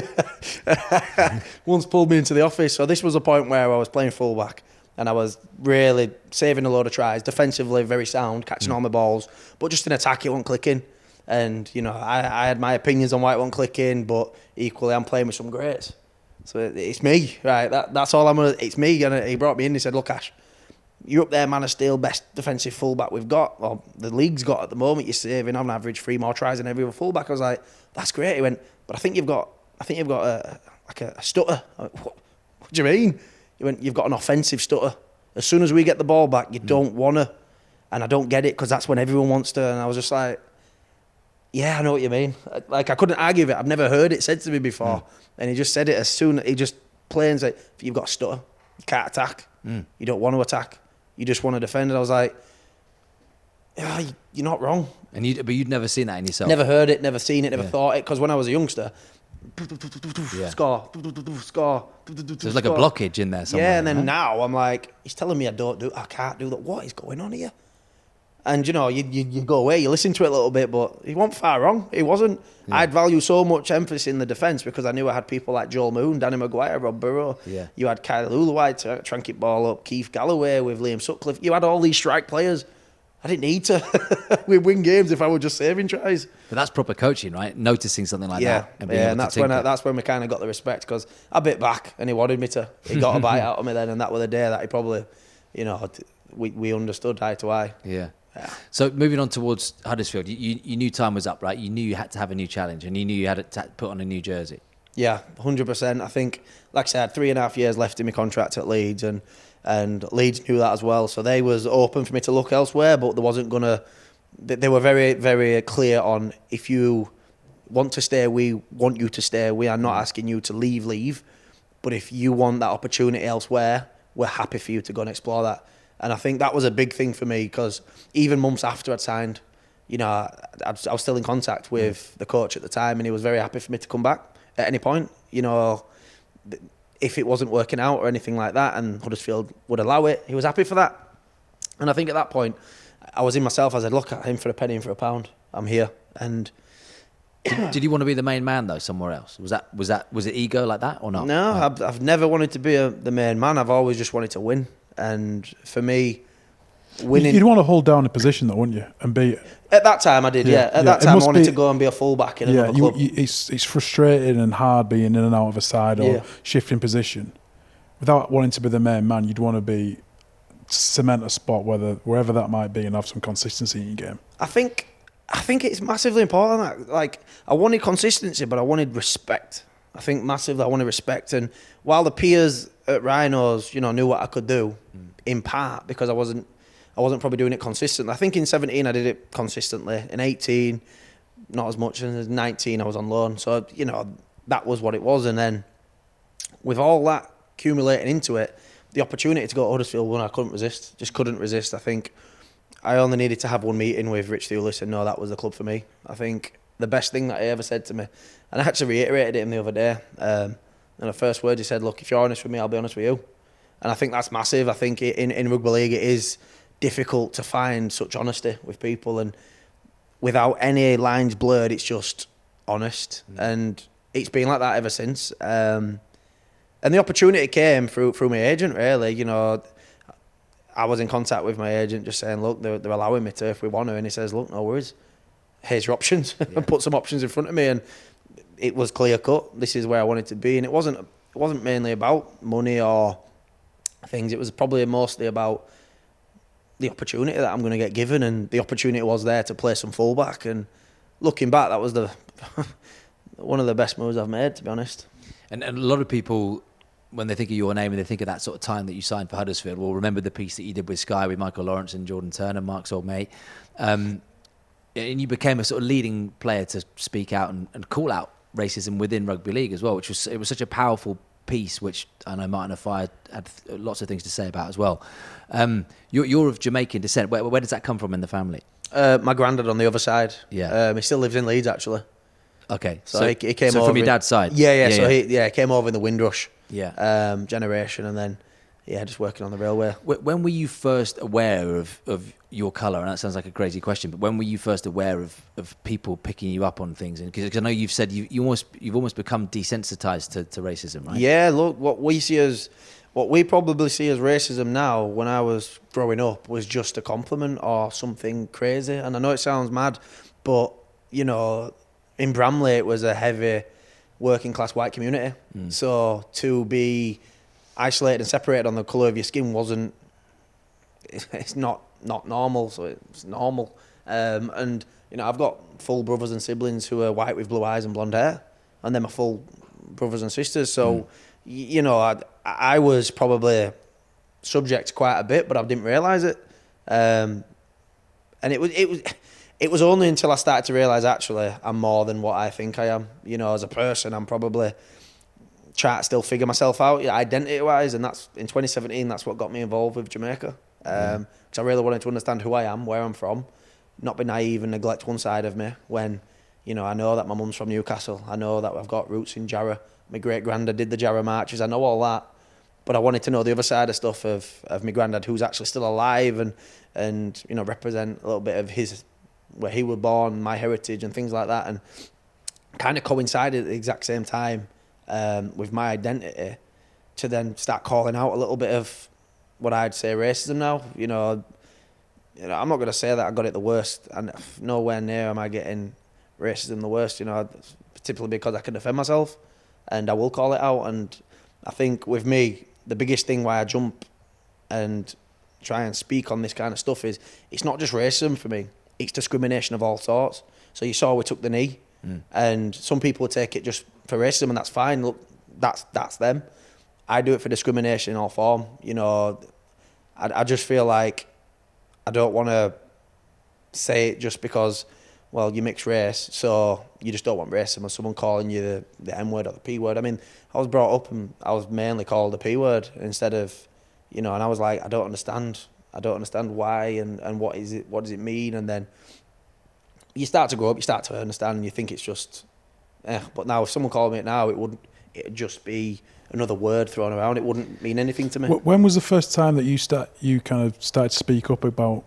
<laughs> once pulled me into the office. So this was a point where I was playing fullback and I was really saving a load of tries, defensively very sound, catching mm. all my balls, but just in attack it wasn't clicking. And you know, I, I had my opinions on why it wasn't clicking, but equally I'm playing with some greats. So it, it's me, right? That, that's all I'm gonna. It's me. And he brought me in. He said, "Look, Ash, you're up there, man of steel, best defensive fullback we've got, or the league's got at the moment. You're saving on average three more tries than every other fullback." I was like, "That's great." He went, "But I think you've got, I think you've got a like a, a stutter." I went, what, what do you mean? He went, "You've got an offensive stutter. As soon as we get the ball back, you mm. don't wanna." And I don't get it because that's when everyone wants to. And I was just like, "Yeah, I know what you mean." Like I couldn't argue with it. I've never heard it said to me before. Mm. And he just said it as soon. As he just plain like, "You've got a stutter. You can't attack. Mm. You don't want to attack." You just want to defend. And I was like, yeah, you're not wrong. And you, but you'd never seen that in yourself. Never heard it, never seen it, never yeah. thought it. Because when I was a youngster, yeah. score, score. There's like a blockage in there somewhere. Yeah, and then right? now I'm like, he's telling me I don't do, I can't do that. What is going on here? And you know, you, you, you go away, you listen to it a little bit, but he wasn't far wrong. He wasn't. Yeah. I'd value so much emphasis in the defence because I knew I had people like Joel Moon, Danny McGuire, Rob Burrow. Yeah. You had Kylie Leuluai to trank it ball up, Keith Galloway with Liam Sutcliffe. You had all these strike players. I didn't need to. <laughs> We'd win games if I were just saving tries. But that's proper coaching, right? Noticing something like yeah. that. And yeah, and that's when I, that's when we kind of got the respect because I bit back and he wanted me to. He got a <laughs> bite out of me then, and that was the day that he probably, you know, we, we understood eye to eye. Yeah. Yeah. So moving on towards Huddersfield, you, you, you, knew time was up, right? You knew you had to have a new challenge, and you knew you had to put on a new jersey. Yeah, hundred percent. I think, like I said, three and a half years left in my contract at Leeds, and and Leeds knew that as well. So they was open for me to look elsewhere, but there wasn't gonna. They were very very clear on if you want to stay, we want you to stay. We are not mm. asking you to leave, leave. But if you want that opportunity elsewhere, we're happy for you to go and explore that. And I think that was a big thing for me because even months after I'd signed, you know, I, I, was still in contact with mm. the coach at the time, and he was very happy for me to come back at any point. You know, if it wasn't working out or anything like that, and Huddersfield would allow it, he was happy for that. And I think at that point, I was in myself. I said, "Look at him for a penny and for a pound. I'm here." And did, <clears throat> did, you want to be the main man though somewhere else? Was that was that was it ego like that or not? No, I've, I've never wanted to be a, the main man. I've always just wanted to win. And for me, winning. You'd want to hold down a position though, wouldn't you? And be. At that time, I did. Yeah. yeah. At yeah. that time, I wanted be, to go and be a fullback in yeah, another club. You, it's it's frustrating and hard being in and out of a side or yeah. shifting position. Without wanting to be the main man, you'd want to be cement a spot whether wherever that might be and have some consistency in your game. I think I think it's massively important. That like I wanted consistency, but I wanted respect. I think massively I wanted respect, and while the peers at Rhinos, you know, knew what I could do, mm. in part because I wasn't, I wasn't probably doing it consistently. I think in 17 I did it consistently. In 18, not as much. And in 19 I was on loan, so you know that was what it was. And then with all that accumulating into it, the opportunity to go to Huddersfield one I couldn't resist. Just couldn't resist. I think I only needed to have one meeting with Rich Thewlis and know that was the club for me. I think the best thing that he ever said to me, and I actually reiterated it him the other day. Um, and the first word he said, "Look, if you're honest with me, I'll be honest with you." And I think that's massive. I think in in rugby league it is difficult to find such honesty with people, and without any lines blurred, it's just honest. Mm. And it's been like that ever since. Um, and the opportunity came through through my agent. Really, you know, I was in contact with my agent, just saying, "Look, they're, they're allowing me to if we want to." And he says, "Look, no worries. Here's your options." <laughs> Yeah. and put some options in front of me, and it was clear cut. This is where I wanted to be, and it wasn't. It wasn't mainly about money or things. It was probably mostly about the opportunity that I'm going to get given, and the opportunity was there to play some fullback. And looking back, that was the <laughs> one of the best moves I've made, to be honest. And, and a lot of people when they think of your name and they think of that sort of time that you signed for Huddersfield, will remember the piece that you did with Sky with Michael Lawrence and Jordan Turner, Mark's old mate. Um, and you became a sort of leading player to speak out and, and call out racism within rugby league as well, which was it was such a powerful piece, which I know Martin Offiah had lots of things to say about as well. Um, you're, you're, of Jamaican descent. Where, where, does that come from in the family? Uh, my granddad on the other side. Yeah. Um, he still lives in Leeds actually. Okay, So, he, he came so over from your in- dad's side. Yeah, yeah. Yeah, so yeah. he yeah came over in the Windrush yeah. um, generation, and then yeah, just working on the railway. When were you first aware of, of your colour? And that sounds like a crazy question, but when were you first aware of, of people picking you up on things? And Because I know you've said you, you almost you've almost become desensitized to, to racism, right? Yeah, look, what we see as what we probably see as racism now, when I was growing up, was just a compliment or something crazy. And I know it sounds mad, but you know, in Bramley, it was a heavy working class white community. Mm. So to be isolated and separated on the colour of your skin wasn't. <laughs> It's not not normal. So it's normal. Um, and you know, I've got full brothers and siblings who are white with blue eyes and blonde hair, and they're my full brothers and sisters. So, y you know, I, I was probably subject to quite a bit, but I didn't realise it. Um, and it was it was it was only until I started to realise actually I'm more than what I think I am. You know, as a person, I'm probably trying to still figure myself out identity wise, and that's in 2017. That's what got me involved with Jamaica because I really wanted to understand who I am, where I'm from, not be naive and neglect one side of me when. You know, I know that my mum's from Newcastle. I know that I've got roots in Jarrow. My great granddad did the Jarrow marches. I know all that but I wanted to know the other side of stuff of, of my granddad who's actually still alive and and you know represent a little bit of his where he was born, my heritage and things like that and kind of coincided at the exact same time um, with my identity to then start calling out a little bit of what I'd say racism now. You know, you know I'm not going to say that I got it the worst and nowhere near am I getting racism the worst. You know, particularly because I can defend myself and I will call it out and I think with me, the biggest thing why I jump and try and speak on this kind of stuff is it's not just racism for me, it's discrimination of all sorts. So you saw we took the knee, mm. and some people take it just for racism, and that's fine. Look, that's that's them. I do it for discrimination in all form. You know, I, I just feel like I don't want to say it just because, well, you mixed race, so you just don't want racism or someone calling you the, the N word or the P word. I mean, I was brought up and I was mainly called the P word instead of, you know, and I was like, I don't understand. I don't understand why and, and what is it, what does it mean? And then you start to grow up, you start to understand, and you think it's just, eh. But now, if someone called me it now, it wouldn't, it'd just be another word thrown around. It wouldn't mean anything to me. When was the first time that you start you kind of started to speak up about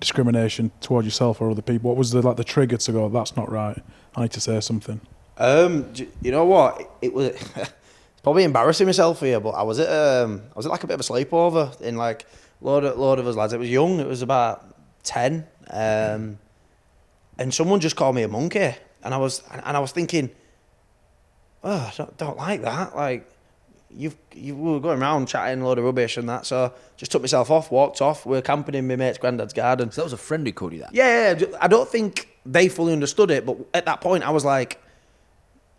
discrimination towards yourself or other people? What was the like the trigger to go? That's not right. I need to say something. Um, you know what? It, it was <laughs> probably embarrassing myself here, but I was at um, I was at like a bit of a sleepover in like load of load of us lads. It was young. It was about ten, um, and someone just called me a monkey, and I was and I was thinking, oh, I don't, don't like that. Like you've you we were going around chatting a load of rubbish and that. So just took myself off, walked off. We are camping in my mate's granddad's garden. So that was a friend who called you that. Yeah, yeah, yeah. I don't think they fully understood it, but at that point, I was like,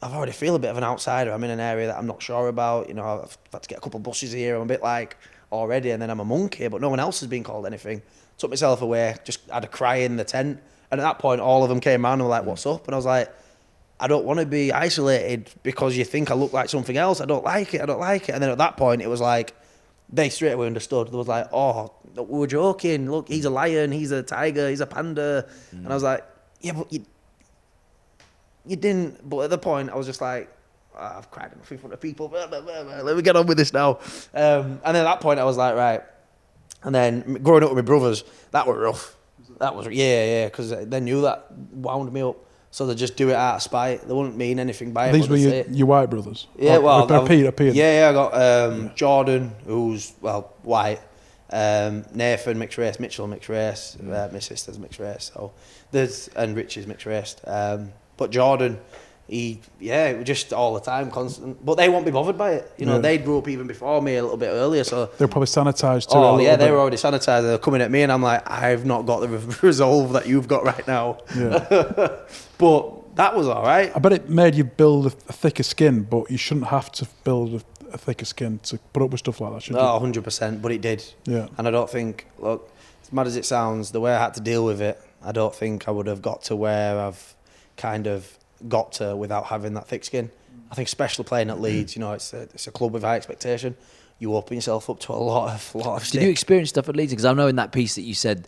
I've already feel a bit of an outsider. I'm in an area that I'm not sure about. You know, I've had to get a couple of buses here. I'm a bit like already, and then I'm a monkey, but no one else has been called anything. Took myself away, just had a cry in the tent, and at that point, all of them came around and were like, "What's up?" And I was like. I don't want to be isolated because you think I look like something else. I don't like it. I don't like it. And then at that point, it was like they straight away understood. They was like, oh, we were joking. Look, he's a lion. He's a tiger. He's a panda. And I was like, yeah, but you, you didn't. But at the point, I was just like, "Ah, I've cried enough in front of people. Blah, blah, blah. Let me get on with this now. Um, and then at that point, I was like, right. And then growing up with my brothers, that was rough. That was yeah, yeah, because they knew that wound me up. So they just do it out of spite. They wouldn't mean anything by it. These were your, your white brothers. Yeah, Or- well, or I've- Peter, Peter. Yeah, yeah, I got um, Jordan, who's well white. Um, Nathan mixed race, Mitchell mixed race, uh, my sister's mixed race. So there's and Richie's mixed race. Um, but Jordan, he yeah, it was just all the time, constant. But they won't be bothered by it. You know, Yeah. they grew up even before me a little bit earlier. So oh, They were probably sanitised too. oh yeah, they bit. were already sanitized. They're coming at me, and I'm like, I've not got the <laughs> resolve that you've got right now. Yeah. <laughs> But that was all right. I bet it made you build a, thicker skin, but you shouldn't have to build a, a thicker skin to put up with stuff like that, should Oh, 100%, but it did. Yeah. And I don't think, look, as mad as it sounds, the way I had to deal with it, I don't think I would have got to where I've kind of got to without having that thick skin. I think, especially playing at Leeds, you know, it's a, it's a club with high expectation. You open yourself up to a lot of <laughs> lot of Did you experience stuff at Leeds? Because I know in that piece that you said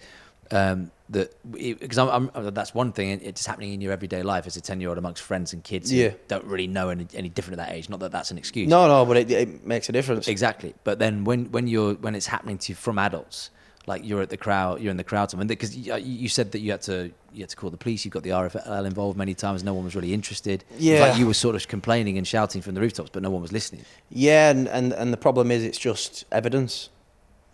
Um, that because I'm, I'm, that's one thing. It's happening in your everyday life as a ten year old amongst friends and kids. who Yeah. don't really know any, any different at that age. Not that that's an excuse. No, no, but it, it makes a difference. Exactly. But then when when you're when it's happening to you from adults, like you're at the crowd, you're in the crowd, and because you, you said that you had to you had to call the police, you got the RFL involved many times. No one was really interested. Yeah. like you were sort of complaining and shouting from the rooftops, but no one was listening. Yeah, and, and, and the problem is it's just evidence.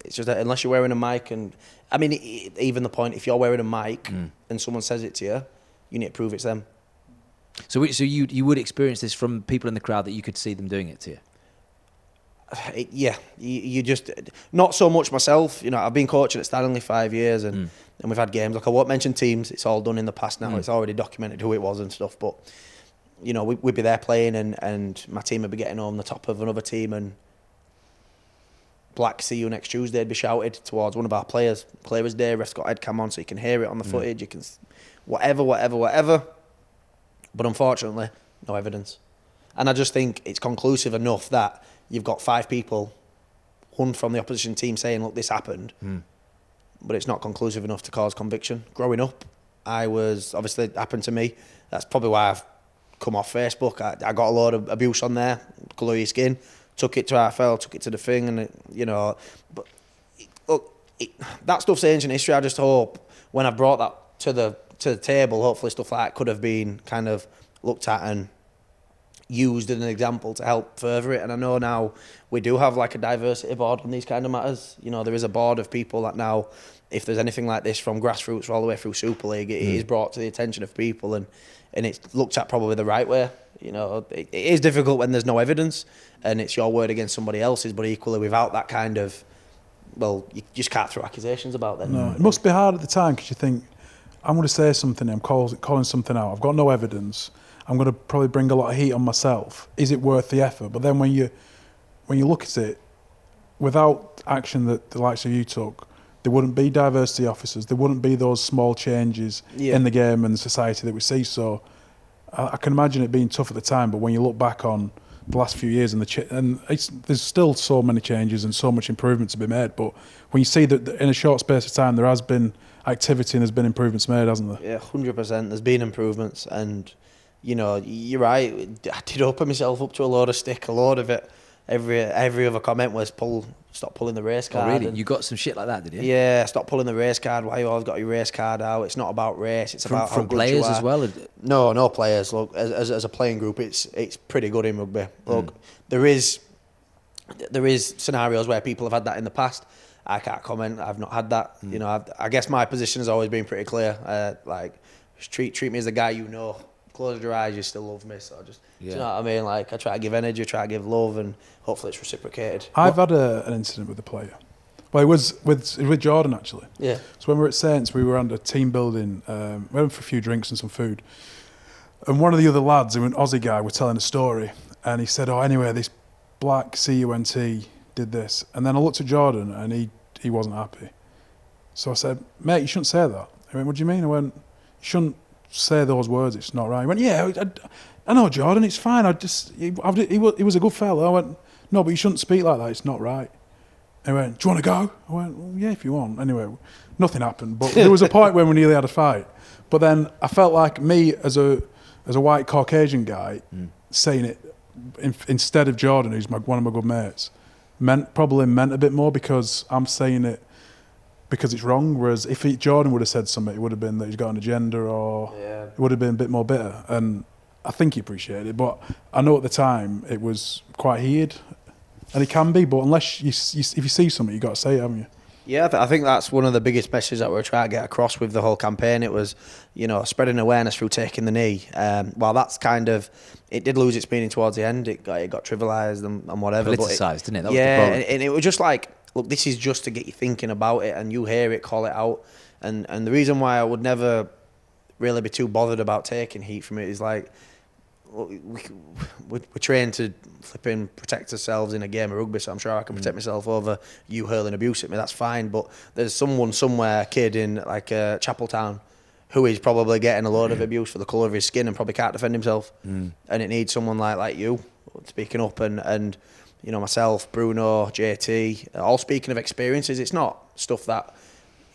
It's just that unless you're wearing a mic, and I mean, even the point, if you're wearing a mic Mm. and someone says it to you, you need to prove it's them. So so you you would experience this from people in the crowd that you could see them doing it to you. <sighs> It- yeah, you, you just not so much myself. You know, I've been coaching at Stanley five years, and Mm. and we've had games. Like I won't mention teams; it's all done in the past now. Mm. It's already documented who it was and stuff. But you know, we, we'd be there playing, and and my team would be getting on the top of another team, and Black see you next Tuesday would be shouted towards one of our players. Players Day, ref's got cam on, so you can hear it on the Mm. footage. You can, s- whatever, whatever, whatever. But unfortunately, no evidence. And I just think it's conclusive enough that you've got five people, one from the opposition team saying, look, this happened, Mm. but it's not conclusive enough to cause conviction. Growing up, I was, obviously, it happened to me. That's probably why I've come off Facebook. I, I got a lot of abuse on there, your skin. Took it to RFL, took it to the thing, and, it, you know, but it- look, it, that stuff's ancient history. I just hope when I brought that to the to the table, hopefully stuff like that could have been kind of looked at and used as an example to help further it. And I know now we do have like a diversity board on these kind of matters. You know, there is a board of people that now, if there's anything like this from grassroots all the way through Super League, it Mm. is brought to the attention of people and and it's looked at probably the right way. You know, it, it is difficult when there's no evidence and it's your word against somebody else's, but equally without that kind of, well, you just can't throw accusations about them. No, it must be hard at the time because you think, I'm going to say something, I'm call, calling something out. I've got no evidence. I'm going to probably bring a lot of heat on myself. Is it worth the effort? But then when you when you look at it, without action that the likes of you took, there wouldn't be diversity officers. There wouldn't be those small changes Yeah. in the game and the society that we see. So I, I can imagine it being tough at the time. But when you look back on the last few years and the ch- and it's, there's still so many changes and so much improvement to be made. But when you see that in a short space of time there has been activity and there's been improvements made, hasn't there? Yeah, hundred percent. There's been improvements, and you know, you're right. I did open myself up to a load of stick, a load of it. Every every other comment was pull, stop pulling the race Oh, card. really? and- You got some shit like that, did you? yeah, stop pulling the race card. Why you always got your race card out? It's not about race. It's From, about how from players as well. No, no players. Look, as, as, as a playing group, it's it's pretty good in rugby. Look, Mm. there is there is scenarios where people have had that in the past. I can't comment. I've not had that. Mm. You know, I've, I guess my position has always been pretty clear. Uh, like, treat treat me as the guy you know. Close your eyes, you still love me. So I just, do Yeah. you know what I mean? Like, I try to give energy, try to give love, and hopefully it's reciprocated. I've had a, an incident with a player. Well, it was with with Jordan actually. Yeah. So when we were at Saints, we were under team building. Um, we went for a few drinks and some food. And one of the other lads, who was an Aussie guy, was telling a story, and he said, "Oh, anyway, this black CUNT did this." And then I looked at Jordan, and he he wasn't happy. So I said, "Mate, you shouldn't say that." He went, "What do you mean?" I went, "You shouldn't say those words. It's not right." He went, "Yeah, I, I know, Jordan. It's fine. I just he, I, he, was, he was a good fellow." I went, "No, but you shouldn't speak like that. It's not right." He went, Do you want to go? I went, well, Yeah, if you want. Anyway, nothing happened. But there was a point when we nearly had a fight. But then I felt like me, as a as a white Caucasian guy, Mm. saying it in, instead of Jordan, who's my, one of my good mates, meant probably meant a bit more because I'm saying it because it's wrong. Whereas if he, Jordan would have said something, it would have been that he's got an agenda or Yeah. it would have been a bit more bitter. And I think he appreciated it. But I know at the time it was quite heated. And it can be, but unless you, you if you see something, you got to say it, haven't you? Yeah, I, th- I think that's one of the biggest messages that we're trying to get across with the whole campaign. It was, you know, spreading awareness through taking the knee. Um, while that's kind of, it did lose its meaning towards the end. It got it got trivialised and, and whatever. Politicised, didn't it? That was the yeah, and, and it was just like, look, this is just to get you thinking about it, and you hear it, call it out. And and the reason why I would never really be too bothered about taking heat from it is like, look, we, we, we're trained to flip flipping protect ourselves in a game of rugby, so I'm sure I can protect myself over you hurling abuse at me. That's fine. But there's someone somewhere, a kid in like uh, Chapeltown, who is probably getting a load of abuse for the colour of his skin and probably can't defend himself. Mm. And it needs someone like like you speaking up and and you know myself, Bruno, JT, uh, all speaking of experiences. It's not stuff that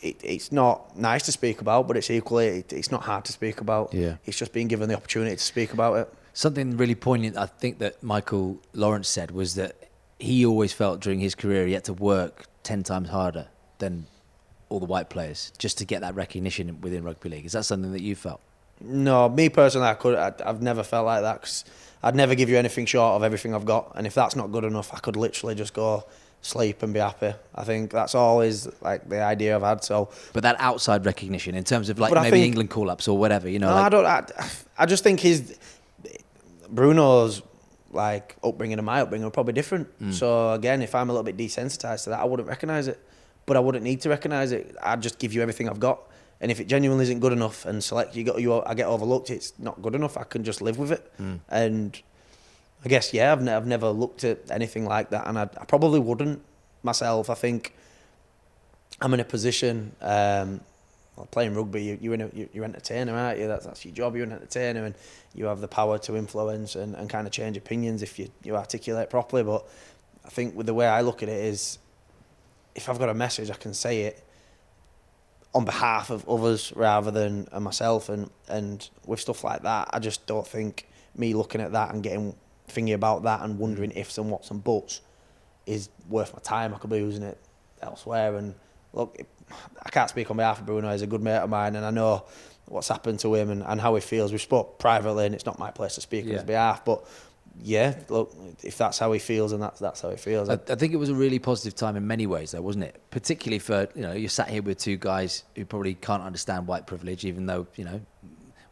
it, it's not nice to speak about, but it's equally it, it's not hard to speak about. Yeah. It's just being given the opportunity to speak about it. Something really poignant, I think that Michael Lawrence said was that he always felt during his career he had to work ten times harder than all the white players just to get that recognition within rugby league. Is that something that you felt? No, me personally, I could. I, I've never felt like that because I'd never give you anything short of everything I've got, and if that's not good enough, I could literally just go sleep and be happy. I think that's always like the idea I've had. So But that outside recognition in terms of like maybe think- England call ups or whatever, you know, no, like, I don't. I, I just think his Bruno's like upbringing and my upbringing are probably different. Mm. So again, if I'm a little bit desensitized to that, I wouldn't recognize it. But I wouldn't need to recognize it. I'd just give you everything I've got. And if it genuinely isn't good enough and select you got you I get overlooked, it's not good enough. I can just live with it. And I guess yeah, I've, ne- I've never looked at anything like that, and I, I probably wouldn't myself. I think I'm in a position. Um, well, playing rugby, you, you're in a, you- you're an entertainer, aren't you? That's that's your job. You're an entertainer, and you have the power to influence and, and kind of change opinions if you you articulate properly. But I think with the way I look at it is, if I've got a message, I can say it on behalf of others rather than uh, myself. And and with stuff like that, I just don't think me looking at that and getting thingy about that and wondering ifs and whats and buts is worth my time. I could be using it elsewhere. And look, it- I can't speak on behalf of Bruno. He's a good mate of mine, and I know what's happened to him and, and how he feels. We spoke privately, and it's not my place to speak on his behalf. But yeah, look, if that's how he feels, and that's that's how he feels. I, I think it was a really positive time in many ways, though, wasn't it? Particularly for you know, you're sat here with two guys who probably can't understand white privilege, even though you know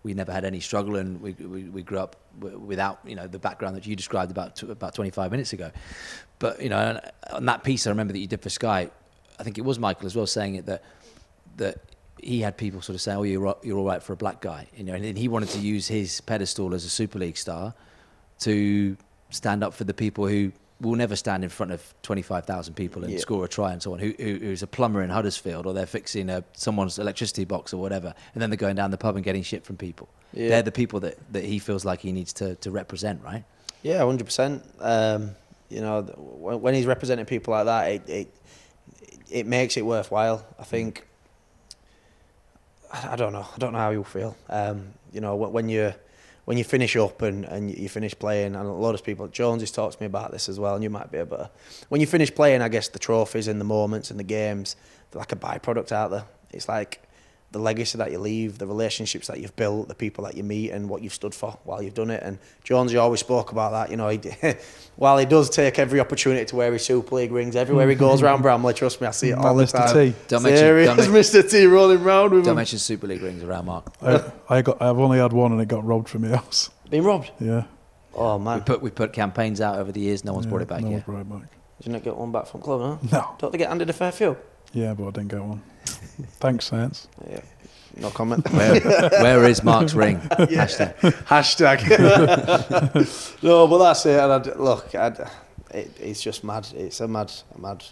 we never had any struggle and we we, we grew up without you know the background that you described about tw- about 25 minutes ago. But you know, on- that piece, I remember that you did for Sky. I think it was Michael as well saying it that that he had people sort of say, "Oh, you're you're all right for a black guy," you know, and he wanted to use his pedestal as a Super League star to stand up for the people who will never stand in front of 25,000 people and Yeah. score a try and so on, who, who, who's a plumber in Huddersfield or they're fixing a, someone's electricity box or whatever, and then they're going down the pub and getting shit from people. Yeah. They're the people that, that he feels like he needs to, to represent, right? Yeah, hundred percent. Um, you know, when, he's representing people like that, it, it it makes it worthwhile. I think. I, I don't know. I don't know how you'll feel. Um, you know, when, when you when you finish up and, and you finish playing, and a lot of people, Jones has talked to me about this as well, and you might be able to. When you finish playing, I guess the trophies and the moments and the games, they're like a byproduct out there. It's like the legacy that you leave, the relationships that you've built, the people that you meet, and what you've stood for while you've done it. And Jones, you always spoke about that. You know, he, <laughs> while he does take every opportunity to wear his Super League rings everywhere he mm-hmm. goes around Bramley, trust me, I see it all the Mr. time. T. Don't mention- Serious don't Mr. T rolling round with Don't him. mention Super League rings around Mark. I, I got. I've only had one, and it got robbed from my house. Been robbed. Yeah. Oh We man, put, we put campaigns out over the years, no one's yeah, brought it back no yet. one's brought it back. did you not get one back from club? No. No. Don't they get handed a fair few? Yeah, but I didn't get one. <laughs> Thanks, science. Yeah. No comment. <laughs> Where, where is Mark's ring? <laughs> Hashtag. Hashtag. no, but that's it. And I'd, look, I'd, it, it's just mad. It's a mad, a mad,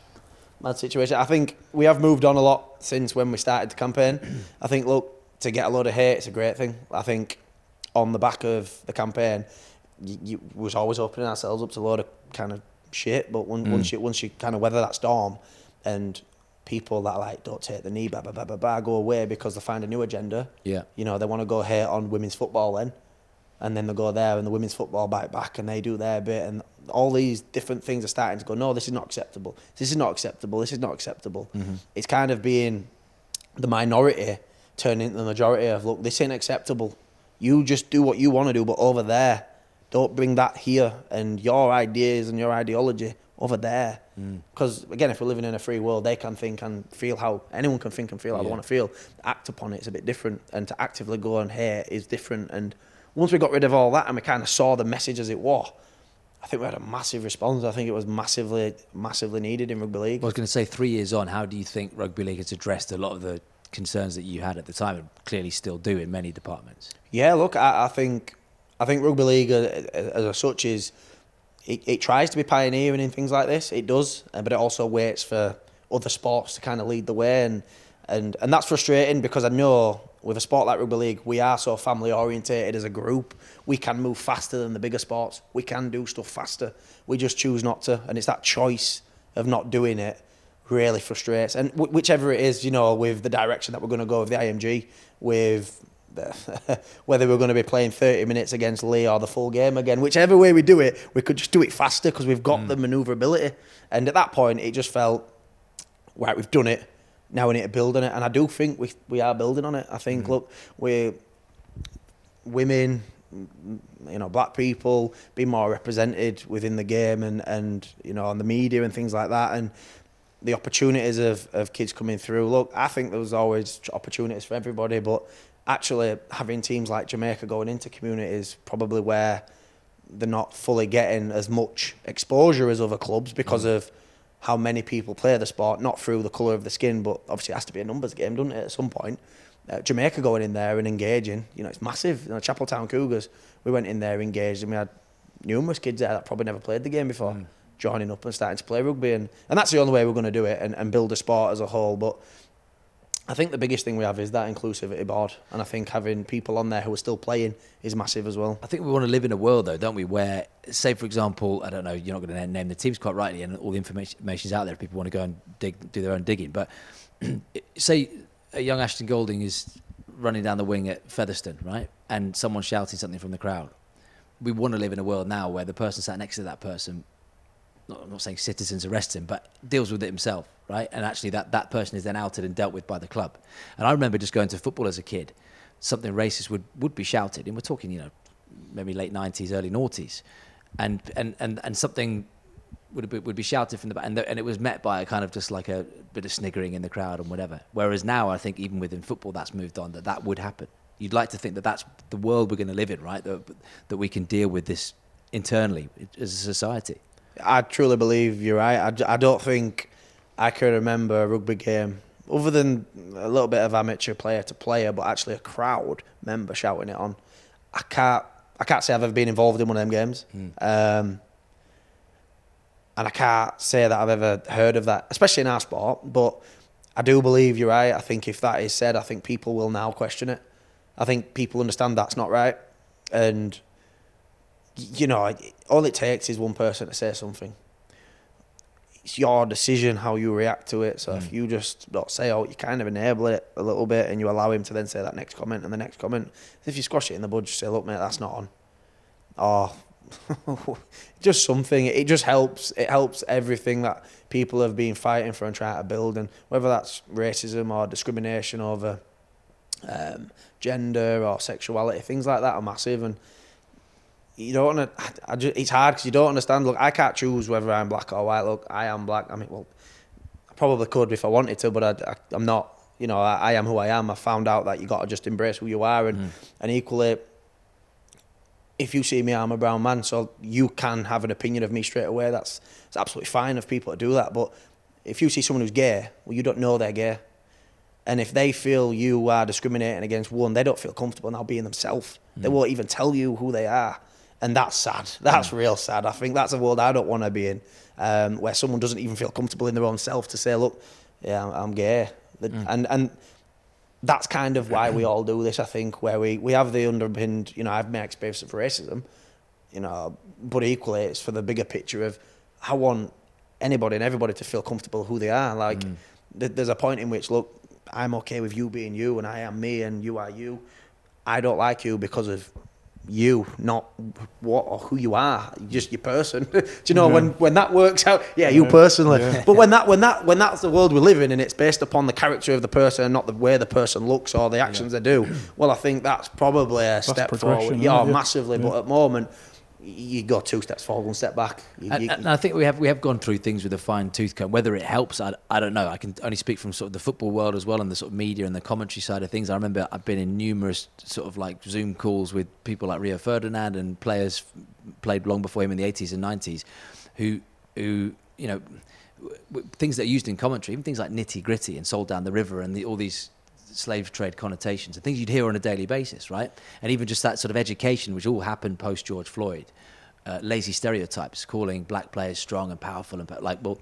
mad situation. I think we have moved on a lot since when we started the campaign. <clears throat> I think, look, to get a load of hate, it's a great thing. I think on the back of the campaign, you, you was always opening ourselves up to a load of kind of shit. But when, mm. once you once you kind of weather that storm, and people that like don't take the knee, blah blah blah blah, blah go away because they find a new agenda. Yeah. You know, they want to go hate on women's football then. And then they go there and the women's football bite back and they do their bit and all these different things are starting to go, no, this is not acceptable. This is not acceptable. This is not acceptable. Mm-hmm. It's kind of being the minority turning into the majority of, look, this ain't acceptable. You just do what you want to do, but over there, don't bring that here and your ideas and your ideology over there. Because again, if we're living in a free world, they can think and feel how anyone can think and feel how they want to feel. Act upon it is a bit different, and to actively go and hate is different. And once we got rid of all that and we kind of saw the message as it was, I think we had a massive response. I think it was massively, massively needed in rugby league. I was going to say, three years on, how do you think rugby league has addressed a lot of the concerns that you had at the time and clearly still do in many departments? Yeah, look, I, I think I think rugby league uh, as, as such is it, it tries to be pioneering in things like this. It does, uh, but it also waits for other sports to kind of lead the way, and and and that's frustrating because I know with a sport like rugby league, we are so family orientated as a group. We can move faster than the bigger sports. We can do stuff faster. We just choose not to, and it's that choice of not doing it really frustrates. And w- whichever it is, you know, with the direction that we're going to go with the IMG, with <laughs> whether we're going to be playing 30 minutes against Leigh or the full game again, whichever way we do it, we could just do it faster because we've got mm. the manoeuvrability. And at that point, it just felt, right, we've done it. Now we need to build on it. And I do think we, we are building on it. I think, mm. look, we're women, you know, black people being more represented within the game and, and you know, on the media and things like that. And the opportunities of, of kids coming through. Look, I think there was always opportunities for everybody, but actually having teams like Jamaica going into communities probably where they're not fully getting as much exposure as other clubs because of how many people play the sport, not through the colour of the skin, but obviously it has to be a numbers game, doesn't it, at some point. Uh, Jamaica going in there and engaging, you know, it's massive. You know, Chapeltown Cougars, we went in there, engaged, and we had numerous kids there that probably never played the game before, joining up and starting to play rugby. And, and that's the only way we're going to do it and, and build a sport as a whole. But I think the biggest thing we have is that inclusivity board. And I think having people on there who are still playing is massive as well. I think we want to live in a world, though, don't we? Where, say, for example, I don't know, you're not going to name the teams quite rightly, and all the information information's out there. If people want to go and dig, do their own digging. But <clears throat> say a young Ashton Golding is running down the wing at Featherstone, right, and someone shouting something from the crowd. We want to live in a world now where the person sat next to that person, not, I'm not saying citizens arrest him, but deals with it himself, right? And actually, that, that person is then outed and dealt with by the club. And I remember just going to football as a kid, something racist would, would be shouted, and we're talking, you know, maybe late 90s, early noughties, and, and, and, and something would be, would be shouted from the back, and, the, and it was met by a kind of just like a bit of sniggering in the crowd and whatever. Whereas now, I think even within football, that's moved on, that that would happen. You'd like to think that that's the world we're going to live in, right? That, that we can deal with this internally as a society. I truly believe you're right. I, I don't think I can remember a rugby game other than a little bit of amateur player to player, but actually a crowd member shouting it on. I can't. I can't say I've ever been involved in one of them games, um, and I can't say that I've ever heard of that, especially in our sport. But I do believe you're right. I think if that is said, I think people will now question it. I think people understand that's not right, and you know, all it takes is one person to say something. It's your decision how you react to it. So if you just don't say out, you kind of enable it a little bit and you allow him to then say that next comment and the next comment. If you squash it in the bud, just say, look, mate, that's not on. Or <laughs> just something. It just helps. It helps everything that people have been fighting for and trying to build. And whether that's racism or discrimination over um, gender or sexuality, things like that are massive. And you don't want to. I, just, it's hard because you don't understand. Look, I can't choose whether I'm black or white. Look, I am black. I mean, well, I probably could if I wanted to, but I, I, I'm not. You know, I, I am who I am. I found out that you got to just embrace who you are, and mm. and equally, if you see me, I'm a brown man, so you can have an opinion of me straight away. That's it's absolutely fine of people to do that. But if you see someone who's gay, well, you don't know they're gay. And if they feel you are discriminating against one, they don't feel comfortable now being themselves. They mm. won't even tell you who they are. And that's sad. That's real sad. I think that's a world I don't want to be in, um, where someone doesn't even feel comfortable in their own self to say, look, yeah, I'm, I'm gay. The- And, and that's kind of why we all do this, I think, where we, we have the underpinned, you know, I've my experience of racism, you know, but equally it's for the bigger picture of I want anybody and everybody to feel comfortable who they are. Like, th- there's a point in which, look, I'm okay with you being you and I am me and you are you. I don't like you because of you, not what or who you are, just your person. <laughs> Do you know when when that works out? Yeah, you personally. But when that when that when that's the world we live in and it's based upon the character of the person and not the way the person looks or the actions they do, well, I think that's probably a step forward. Yeah? Yeah. massively. But at the moment, you go two steps forward, one step back. You- And, you- and I think we have we have gone through things with a fine tooth comb. Whether it helps, I, I don't know. I can only speak from sort of the football world as well and the sort of media and the commentary side of things. I remember I've been in numerous sort of like Zoom calls with people like Rio Ferdinand and players played long before him in the 80s and 90s, who who you know things that are used in commentary, even things like nitty gritty and sold down the river and the, all these slave trade connotations and things you'd hear on a daily basis, right? And even just that sort of education, which all happened post George Floyd uh, lazy stereotypes, calling black players strong and powerful, and like, well,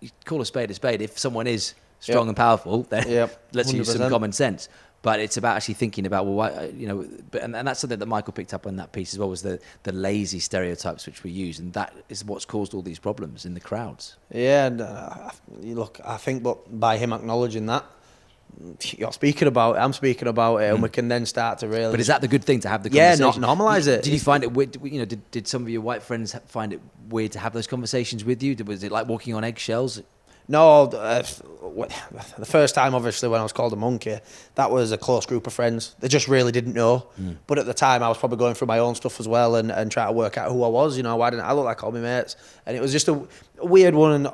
you call a spade a spade. If someone is strong Yep. and powerful, then Yep, <laughs> let's use some common sense. but it's about actually thinking about well, why, uh, you know, but, and, and that's something that Michael picked up on that piece as well was the the lazy stereotypes which we use, and that is what's caused all these problems in the crowds. Yeah, and, uh, look, I think, but by him acknowledging that, you're speaking about it, I'm speaking about it, and we can then start to really. But is that the good thing to have the Yeah, conversation? not normalise it. Did you find it weird? You know, did, did some of your white friends find it weird to have those conversations with you? Was it like walking on eggshells? No, uh, the first time, obviously, when I was called a monkey, that was a close group of friends. They just really didn't know. But at the time, I was probably going through my own stuff as well and, and trying to work out who I was. You know, why didn't I look like all my mates? And it was just a, a weird one. And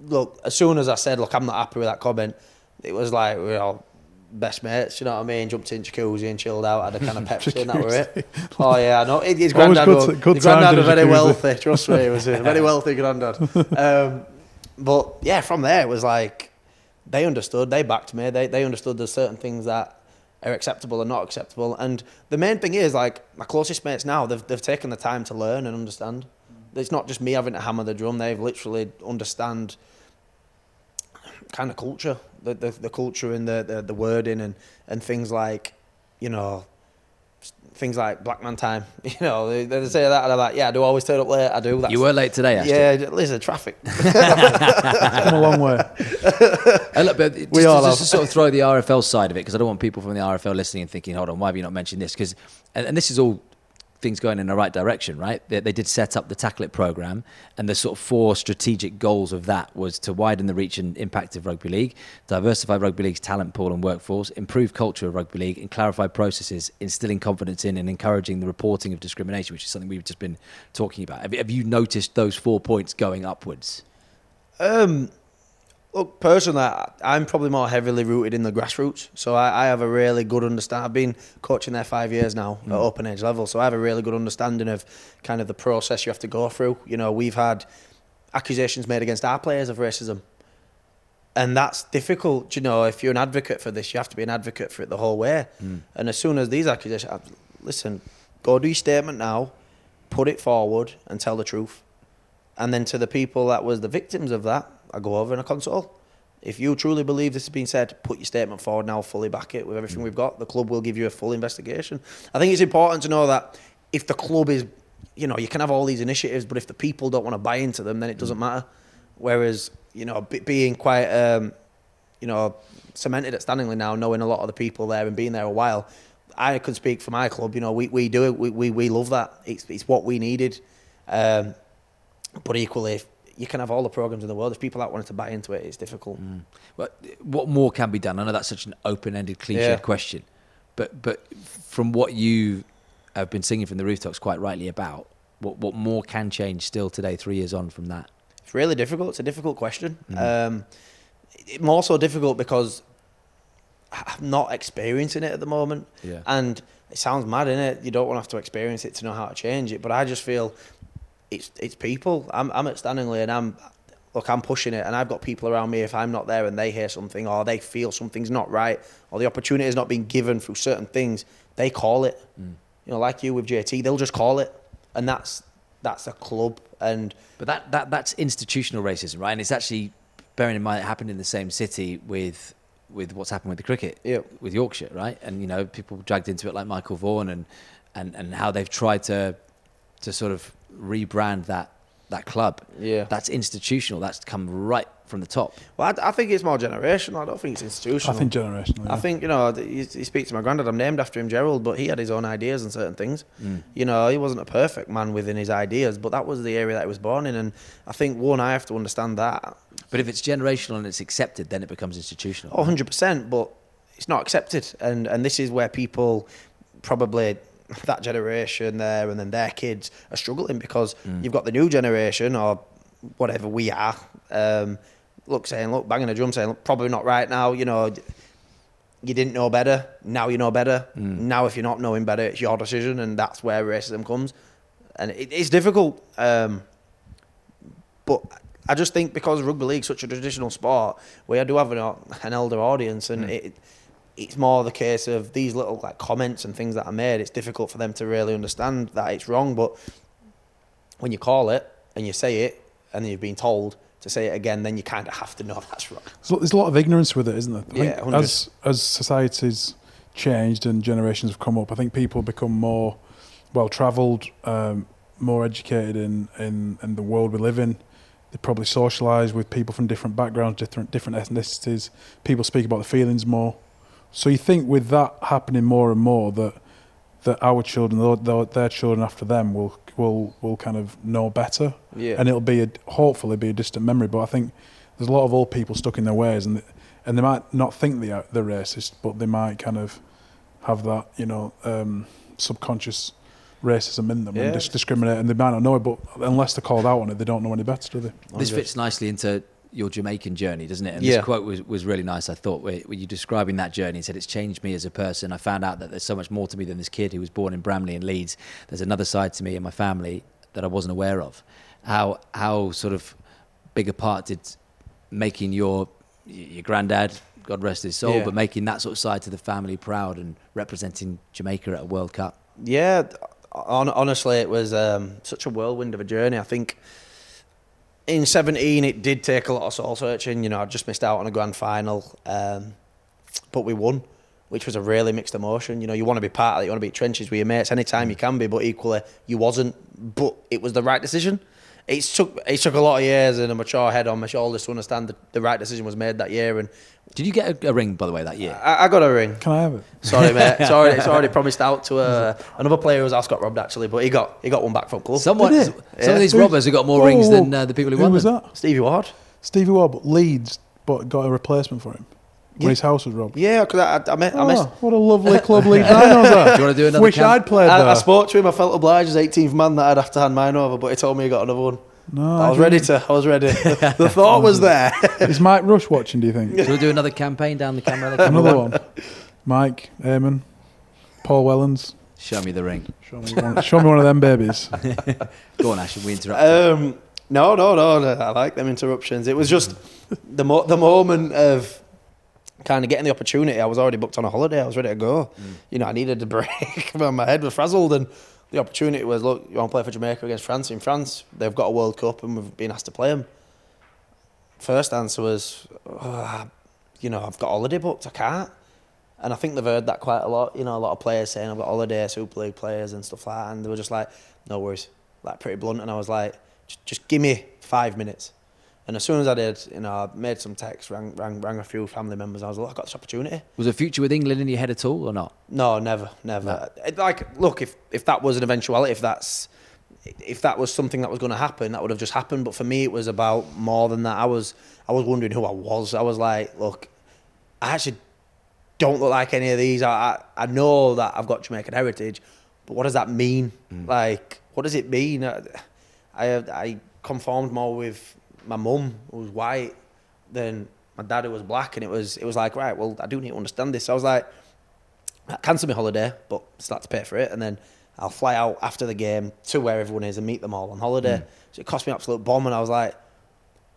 look, as soon as I said, look, I'm not happy with that comment, it was like, we're all best mates, you know what I mean? Jumped in jacuzzi and chilled out, had a kind of <laughs> Pepsi, and that were it. Oh, yeah, I know. His granddad, good was, good his granddad was a very wealthy, trust me, he was a <laughs> very wealthy granddad. Um, but yeah, from there it was like they understood, they backed me, they they understood there's certain things that are acceptable and not acceptable. And the main thing is like my closest mates now, they've they've taken the time to learn and understand. It's not just me having to hammer the drum, they've literally understand kind of culture, the the, the culture and the, the the wording and and things like, you know, things like black man time. <laughs> You know, they, they say that and I'm like, yeah, I do always turn up late. I do. That's, you were late today, Ashton. yeah, listen, traffic. It's <laughs> come a long way. <laughs> Uh, look, but just, We all just to sort of throw the RFL side of it, because I don't want people from the RFL listening and thinking, hold on, why have you not mentioned this? Because, and, and this is all things going in the right direction, right? They, they did set up the Tackle It program, and the sort of four strategic goals of that was to widen the reach and impact of rugby league, diversify rugby league's talent pool and workforce, improve culture of rugby league, and clarify processes, instilling confidence in and encouraging the reporting of discrimination, which is something we've just been talking about. Have, have you noticed those four points going upwards? Um, look, personally, I- I'm probably more heavily rooted in the grassroots. So I, I have a really good understand. I've been coaching there five years now at mm. open age level. So I have a really good understanding of kind of the process you have to go through. You know, we've had accusations made against our players of racism. And that's difficult, you know. If you're an advocate for this, you have to be an advocate for it the whole way. Mm. And as soon as these accusations, I- listen, go do your statement now, put it forward, and tell the truth. And then to the people that was the victims of that, I go over and I console. If you truly believe this has been said, put your statement forward now, fully back it with everything we've got. The club will give you a full investigation. I think it's important to know that if the club is, you know, you can have all these initiatives, but if the people don't want to buy into them, then it doesn't matter. Whereas, you know, be- being quite, um, you know, cemented at Stanningley now, knowing a lot of the people there and being there a while, I can speak for my club. You know, we, we do it. We, we, we love that. It's, it's what we needed. Um, but equally, you can have all the programs in the world. If people aren't wanted to buy into it, it's difficult. But what more can be done? I know that's such an open-ended, cliched Yeah. question, but but from what you have been singing from the rooftops quite rightly about, what what more can change still today, three years on from that? It's really difficult. It's a difficult question. Um, it, more so difficult because I'm not experiencing it at the moment. Yeah. And it sounds mad, innit? You don't want to have to experience it to know how to change it. But I just feel it's it's people. I'm I'm at Stanley and I'm look, I'm pushing it, and I've got people around me. If I'm not there and they hear something, or they feel something's not right, or the opportunity is not being given through certain things, they call it. Mm. You know, like you with JT, they'll just call it, and that's that's a club. And But that, that that's institutional racism, right? And it's actually bearing in mind it happened in the same city with with what's happened with the cricket, with Yorkshire, right? And you know, people dragged into it like Michael Vaughan and and and how they've tried to to sort of rebrand that that club. Yeah. that's institutional. That's come right from the top. well, I, I think it's more generational. I don't think it's institutional. I think generational. I think you know you, you speak to my granddad. I'm named after him, Gerald, but he had his own ideas and certain things. Mm. You know, he wasn't a perfect man within his ideas, but that was the area that he was born in, and I think one I have to understand that. But if it's generational and it's accepted, then it becomes institutional. Oh, 100 percent, but it's not accepted, and and this is where people probably that generation there and then their kids are struggling because you've got the new generation or whatever we are. Um, look, saying look, banging a drum, saying look, probably not right now. You know, you didn't know better. Now you know better. Now, if you're not knowing better, it's your decision, and that's where racism comes. And it, it's difficult. Um, but I just think because rugby league such a traditional sport, we do have an, an elder audience, and it it's more the case of these little like comments and things that are made. It's difficult for them to really understand that it's wrong. But when you call it and you say it, and you've been told to say it again, then you kind of have to know <laughs> that's wrong. There's a- there's a lot of ignorance with it, isn't there? I Yeah, as as societies changed and generations have come up. I think people become more well travelled, um, more educated in, in, in the world we live in. They probably socialise with people from different backgrounds, different different ethnicities. People speak about the feelings more. So you think with that happening more and more that that our children, their- their, their children after them, will will will kind of know better, Yeah. and it'll be a, hopefully be a distant memory. But I think there's a lot of old people stuck in their ways, and and they might not think they are they're racist, but they might kind of have that you know um, subconscious racism in them Yeah. and dis- discriminate, and they might not know it, but unless they're called out on it, they don't know any better, do they? This fits nicely into your Jamaican journey, doesn't it? And Yeah. this quote was, was really nice, I thought, where, where you describing that journey and said, It's changed me as a person. I found out that there's so much more to me than this kid who was born in Bramley and Leeds. There's another side to me and my family that I wasn't aware of. How, how sort of big a part did making your, your granddad, God rest his soul, Yeah. but making that sort of side to the family proud and representing Jamaica at a World Cup? Yeah, on, honestly, it was um, such a whirlwind of a journey. I think in 17, it did take a lot of soul searching. You know, I just missed out on a grand final, um, but we won, which was a really mixed emotion. You know, you want to be part of it, you want to be trenches with your mates anytime you can be, but equally, you wasn't. But it was the right decision. It took it took a lot of years and a mature head on my shoulders to understand that the right decision was made that year. And Did you get a, a ring, by the way, that year? I, I got a ring. Can I have it? Sorry, mate. <laughs> It's already, it's already promised out to uh, another player who's else got robbed actually, but he got he got one back from club. Someone, Did some it? of these robbers have got more Whoa, rings whoa, than uh, the people who, Who won Who was them. that? Stevie Ward. Stevie Ward, but Leeds, but got a replacement for him when Yeah. his house was robbed. Yeah, because I, I, I, met, I, Oh, missed, what a lovely club Leeds Rhinos are. Do you wanna do another Wish camp? I'd played there. I, I spoke to him. I felt obliged as 18th man that I'd have to hand mine over, but he told me he got another one. no, I was ready to. I was ready. <laughs> the thought was there. <laughs> Is Mike Rush watching? Do you think? Do you want do another campaign down the camera? <laughs> The camera Another one. Mike, Eamon, Paul Wellens. Show me the ring. Show me one, show me one of them babies. Go on, Ash, and we interrupt. Um, no, no, no, no. I like them interruptions. It was just the mo- the moment of kind of getting the opportunity. I was already booked on a holiday. I was ready to go. Mm. You know, I needed a break. <laughs> my head was frazzled, and the opportunity was, look, you want to play for Jamaica against France in France? They've got a World Cup, and we've been asked to play them. First answer was, "Oh, you know, I've got holiday booked. I can't. And I think they've heard that quite a lot. You know, a lot of players saying I've got holiday, Super League players and stuff like that. And they were just like, no worries, like pretty blunt. And I was like, just give me five minutes. And as soon as I did, you know, I made some texts, rang, rang, rang a few family members. I was like, I got this opportunity. Was a future with England in your head at all, or not? No, never, never. It- Like, look, if if that was an eventuality, if that's if that was something that was going to happen, that would have just happened. But for me, it was about more than that. I was I was wondering who I was. I was like, look, I actually don't look like any of these. I I, I know that I've got Jamaican heritage, but what does that mean? Mm. Like, what does it mean? I I, I conformed more with my mum, was white, then my dad, who was black, and it was it was like, right, well, I do need to understand this. So I was like cancel my holiday, but start to pay for it, and then I'll fly out after the game to where everyone is and meet them all on holiday. Mm. So it cost me an absolute bomb, and I was like,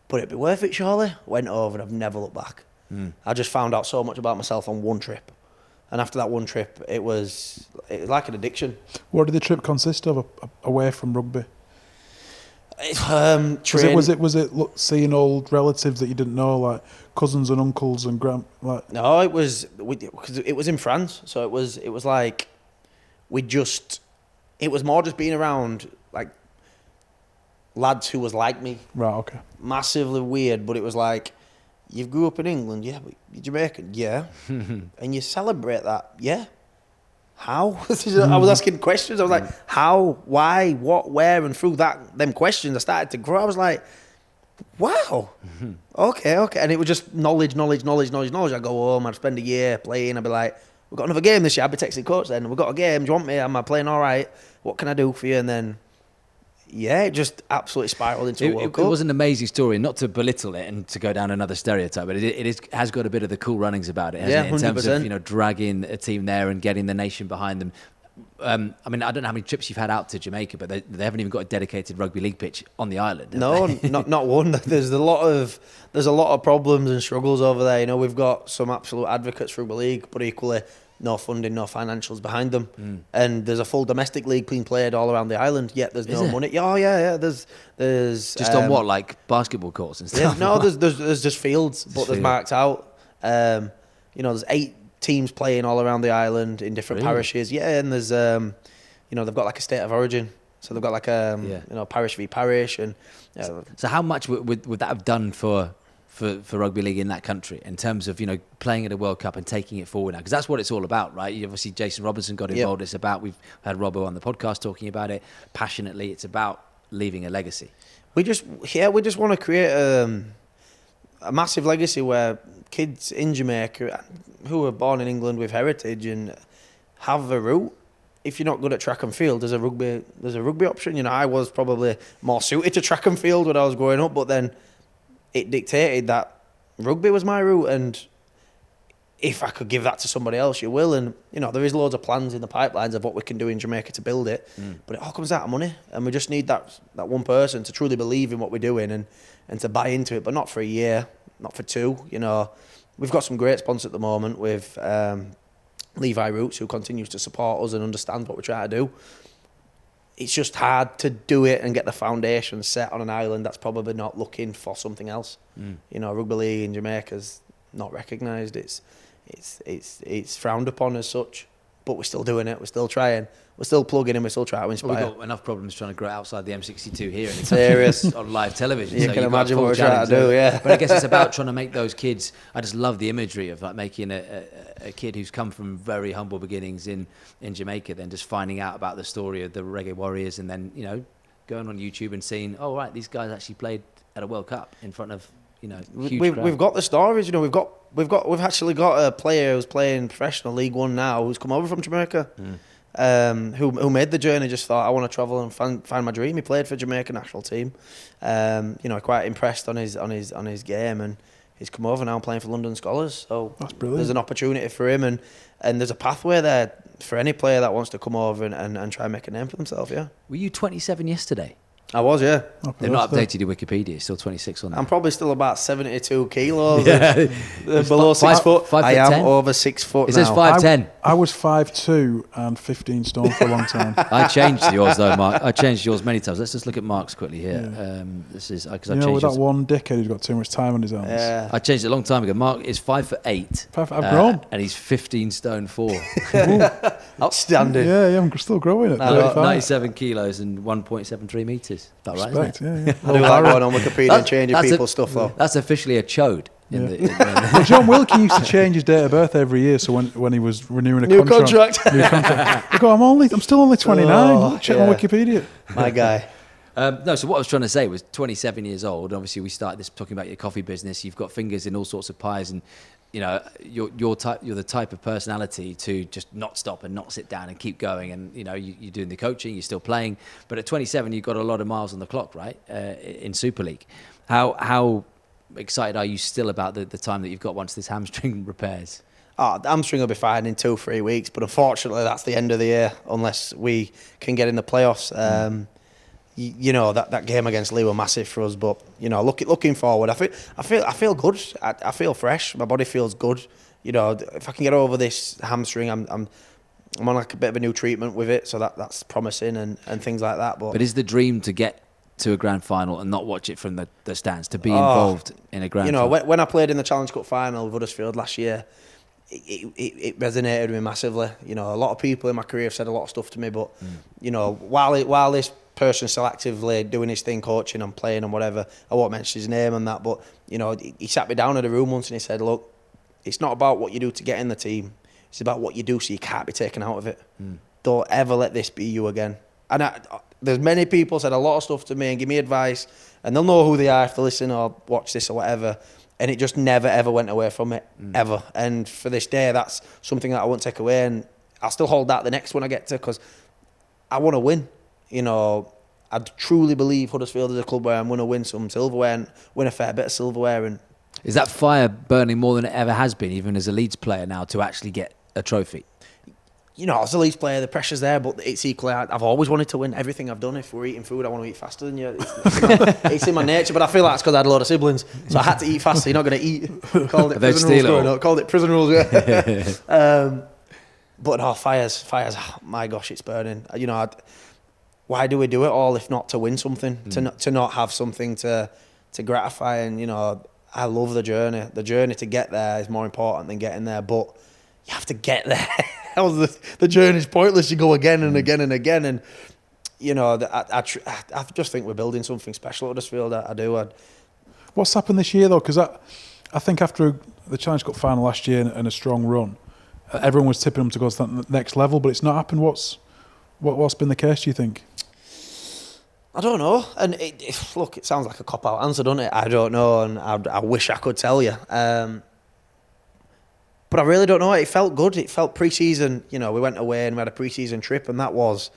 "But it'd be worth it, surely." Went over, and I've never looked back. Mm. I just found out so much about myself on one trip, and after that one trip, it was it was like an addiction. What did the trip consist of away from rugby? Um, Was it was it was it look, seeing old relatives that you didn't know, like cousins and uncles and grand like No, it was because it was in France, so it was it was like we just it was more just being around like lads who was like me, right? Okay. massively weird, but it was like you grew up in England, yeah, but you're Jamaican, yeah, <laughs> and you celebrate that, yeah. How? <laughs> I was mm. asking questions. I was like, mm. how, why, what, where, and through that them questions, I started to grow. I was like, wow, mm-hmm. okay, okay, and it was just knowledge, knowledge, knowledge, knowledge, knowledge. I would go home, I'd spend a year playing. I'd be like, we've got another game this year. I'd be texting coach then. We've got a game. Do you want me? Am I playing all right? What can I do for you? And then, yeah, it just absolutely spiraled into It, a World it, Cup. it was an amazing story, not to belittle it and to go down another stereotype, but it, it is, has got a bit of the cool runnings about it, hasn't Yeah, it? In terms of you know dragging a team there and getting the nation behind them. Um, I mean, I don't know how many trips you've had out to Jamaica, but they, they haven't even got a dedicated rugby league pitch on the island. No, not <laughs> not one. There's a lot of there's a lot of problems and struggles over there. You know, we've got some absolute advocates for the league, but equally no funding, no financials behind them. And there's a full domestic league being played all around the island. Yet there's Is no there? money. Yeah, oh, yeah, yeah. There's there's just on um, what, like basketball courts and stuff. no, there's, <laughs> there's there's just fields, but there's field. marked out. Um, you know, there's eight teams playing all around the island in different Really? parishes. Yeah, and there's um, you know they've got like a state of origin, so they've got like um, Yeah. you know parish v parish, and yeah, So how much would, would, would that have done for, for for rugby league in that country in terms of you know playing at a World Cup and taking it forward now? Because that's what it's all about, right? You obviously Jason Robinson got Yep. involved. It's about we've had Robbo on the podcast talking about it passionately. It's about leaving a legacy. we just yeah we just want to create um, a massive legacy where kids in Jamaica who are born in England with heritage and have a route. If you're not good at track and field, there's a rugby there's a rugby option. You know, I was probably more suited to track and field when I was growing up, but then it dictated that rugby was my route and if I could give that to somebody else, you will. And you know, there is loads of plans in the pipelines of what we can do in Jamaica to build it, but it all comes out of money, and we just need that that one person to truly believe in what we're doing and and to buy into it, but not for a year, not for two. You know, we've got some great sponsors at the moment with um, Levi Roots, who continues to support us and understands what we're trying to do. It's just hard to do it and get the foundation set on an island that's probably not looking for something else. Mm. You know, rugby league in Jamaica's not recognised. It's it's it's it's frowned upon as such, but we're still doing it. We're still trying. We're still plugging in. We're still trying to Well, we've got enough problems trying to grow outside the M62 here, it's Serious. on live television. You so can you've got a imagine what we're trying to do, yeah. But I guess it's about <laughs> trying to make those kids. I just love the imagery of like making a, a, a kid who's come from very humble beginnings in in Jamaica, then just finding out about the story of the Reggae Warriors, and then you know going on YouTube and seeing, oh right, these guys actually played at a World Cup in front of you know we've, crowd. we've got the stories, you know. We've got we've got we've actually got a player who's playing professional League One now, who's come over from Jamaica, mm. Um, who who made the journey. Just thought I want to travel and find, find my dream. He played for Jamaica national team, um, you know, quite impressed on his on his on his game, and he's come over now playing for London Skolars. So That's brilliant. there's an opportunity for him, and and there's a pathway there for any player that wants to come over and, and, and try and make a name for themselves. Yeah, Were you 27 yesterday? I was. Yeah, They've not birthday. updated your Wikipedia. It's still 26 on there. I'm probably still about 72 kilos. Yeah. Uh, below six Five- foot. five I am 10? over six foot It now. says 5'10". I, I was five two and 15 stone for a long time. <laughs> I changed yours though, Mark. I changed yours many times. Let's just look at Mark's quickly here. Um, this is because I you know, changed. with that one dickhead who's got too much time on his hands. Yeah. I changed it a long time ago. Mark is five foot eight. Five- I've uh, grown. and he's 15 stone four. <laughs> Outstanding. Yeah, yeah, I'm still growing at No, no, 35. 97 kilos and 1.73 meters. Is that right? isn't Respect, it? yeah, yeah. <laughs> I do like going on Wikipedia and That's- changing that's a- people's stuff though. That's officially a chode. Yeah. the, in the, Well, Jon Wilkin used to change his date of birth every year. So when, when he was renewing a New contract, contract. new contract, I go, I'm only, I'm still only 29. Oh, Check yeah. on Wikipedia. My guy. Um, no, so what I was trying to say was 27 years old. Obviously, we started this talking about your coffee business. You've got fingers in all sorts of pies, and you know you're you're, you're the type of personality to just not stop and not sit down and keep going. And you know you, you're doing the coaching, you're still playing, but at 27 you've got a lot of miles on the clock, right? Uh, in Super League, how how excited are you still about the, the time that you've got once this hamstring <laughs> repairs? Oh, the hamstring will be fine in two, three weeks, but unfortunately that's the end of the year unless we can get in the playoffs. Um, you, you know that, that game against Leigh were massive for us, but you know look, looking forward, I feel I feel I feel good. I, I feel fresh. My body feels good. You know if I can get over this hamstring, I'm I'm I'm on like a bit of a new treatment with it, so that that's promising and, and things like that. But, But is the dream to get to a grand final and not watch it from the, the stands, to be Oh, involved in a grand final you know, when, when I played in the Challenge Cup final with Huddersfield last year, it, it, it resonated with me massively. You know, a lot of people in my career have said a lot of stuff to me, but Mm. you know, while it, while this person's still actively doing his thing, coaching and playing and whatever, I won't mention his name and that, but you know, he, sat me down in a room once and he said, "Look, it's not about what you do to get in the team; it's about what you do so you can't be taken out of it. Mm. Don't ever let this be you again." And I, there's many people said a lot of stuff to me and give me advice, and they'll know who they are if they listen or watch this or whatever. And it just never ever went away from it ever. And for this day, that's something that I won't take away, and I'll still hold that the next one I get to because I want to win. You know, I truly believe Huddersfield is a club where I'm going to win some silverware and win a fair bit of silverware. And Is that fire burning more than it ever has been, even as a Leeds player now, to actually get a trophy? you know, as a Leeds player, the pressure's there, but it's equally. I've always wanted to win everything I've done. If we're eating food, I want to eat faster than you. It's, it's, in, my, it's in my nature, but I feel like it's because I had a lot of siblings, so I had to eat faster. You're not going to eat. <laughs> Called it They'd prison rules all. up. Called it prison rules. Yeah. <laughs> um, but no, fires, fires. oh my gosh, it's burning. You know, I'd, why do we do it all if not to win something? To hmm. not to not have something to to gratify. And you know, I love the journey. The journey to get there is more important than getting there. But you have to get <laughs> there. the, the journey's pointless. You go again and hmm. again and again, and you know, I, I, I just think we're building something special at Huddersfield. I, I do. I, What's happened this year though? Because I, I think after the Challenge Cup final last year and, and a strong run, everyone was tipping them to go to that next level, but it's not happened. What's what, what's been the case? Do you think? I don't know. And it, it, look, it sounds like a cop out answer, doesn't it? I don't know, and I, I wish I could tell you. Um, but I really don't know. It felt good. It felt pre-season. You know, we went away and we had a pre-season trip, and that was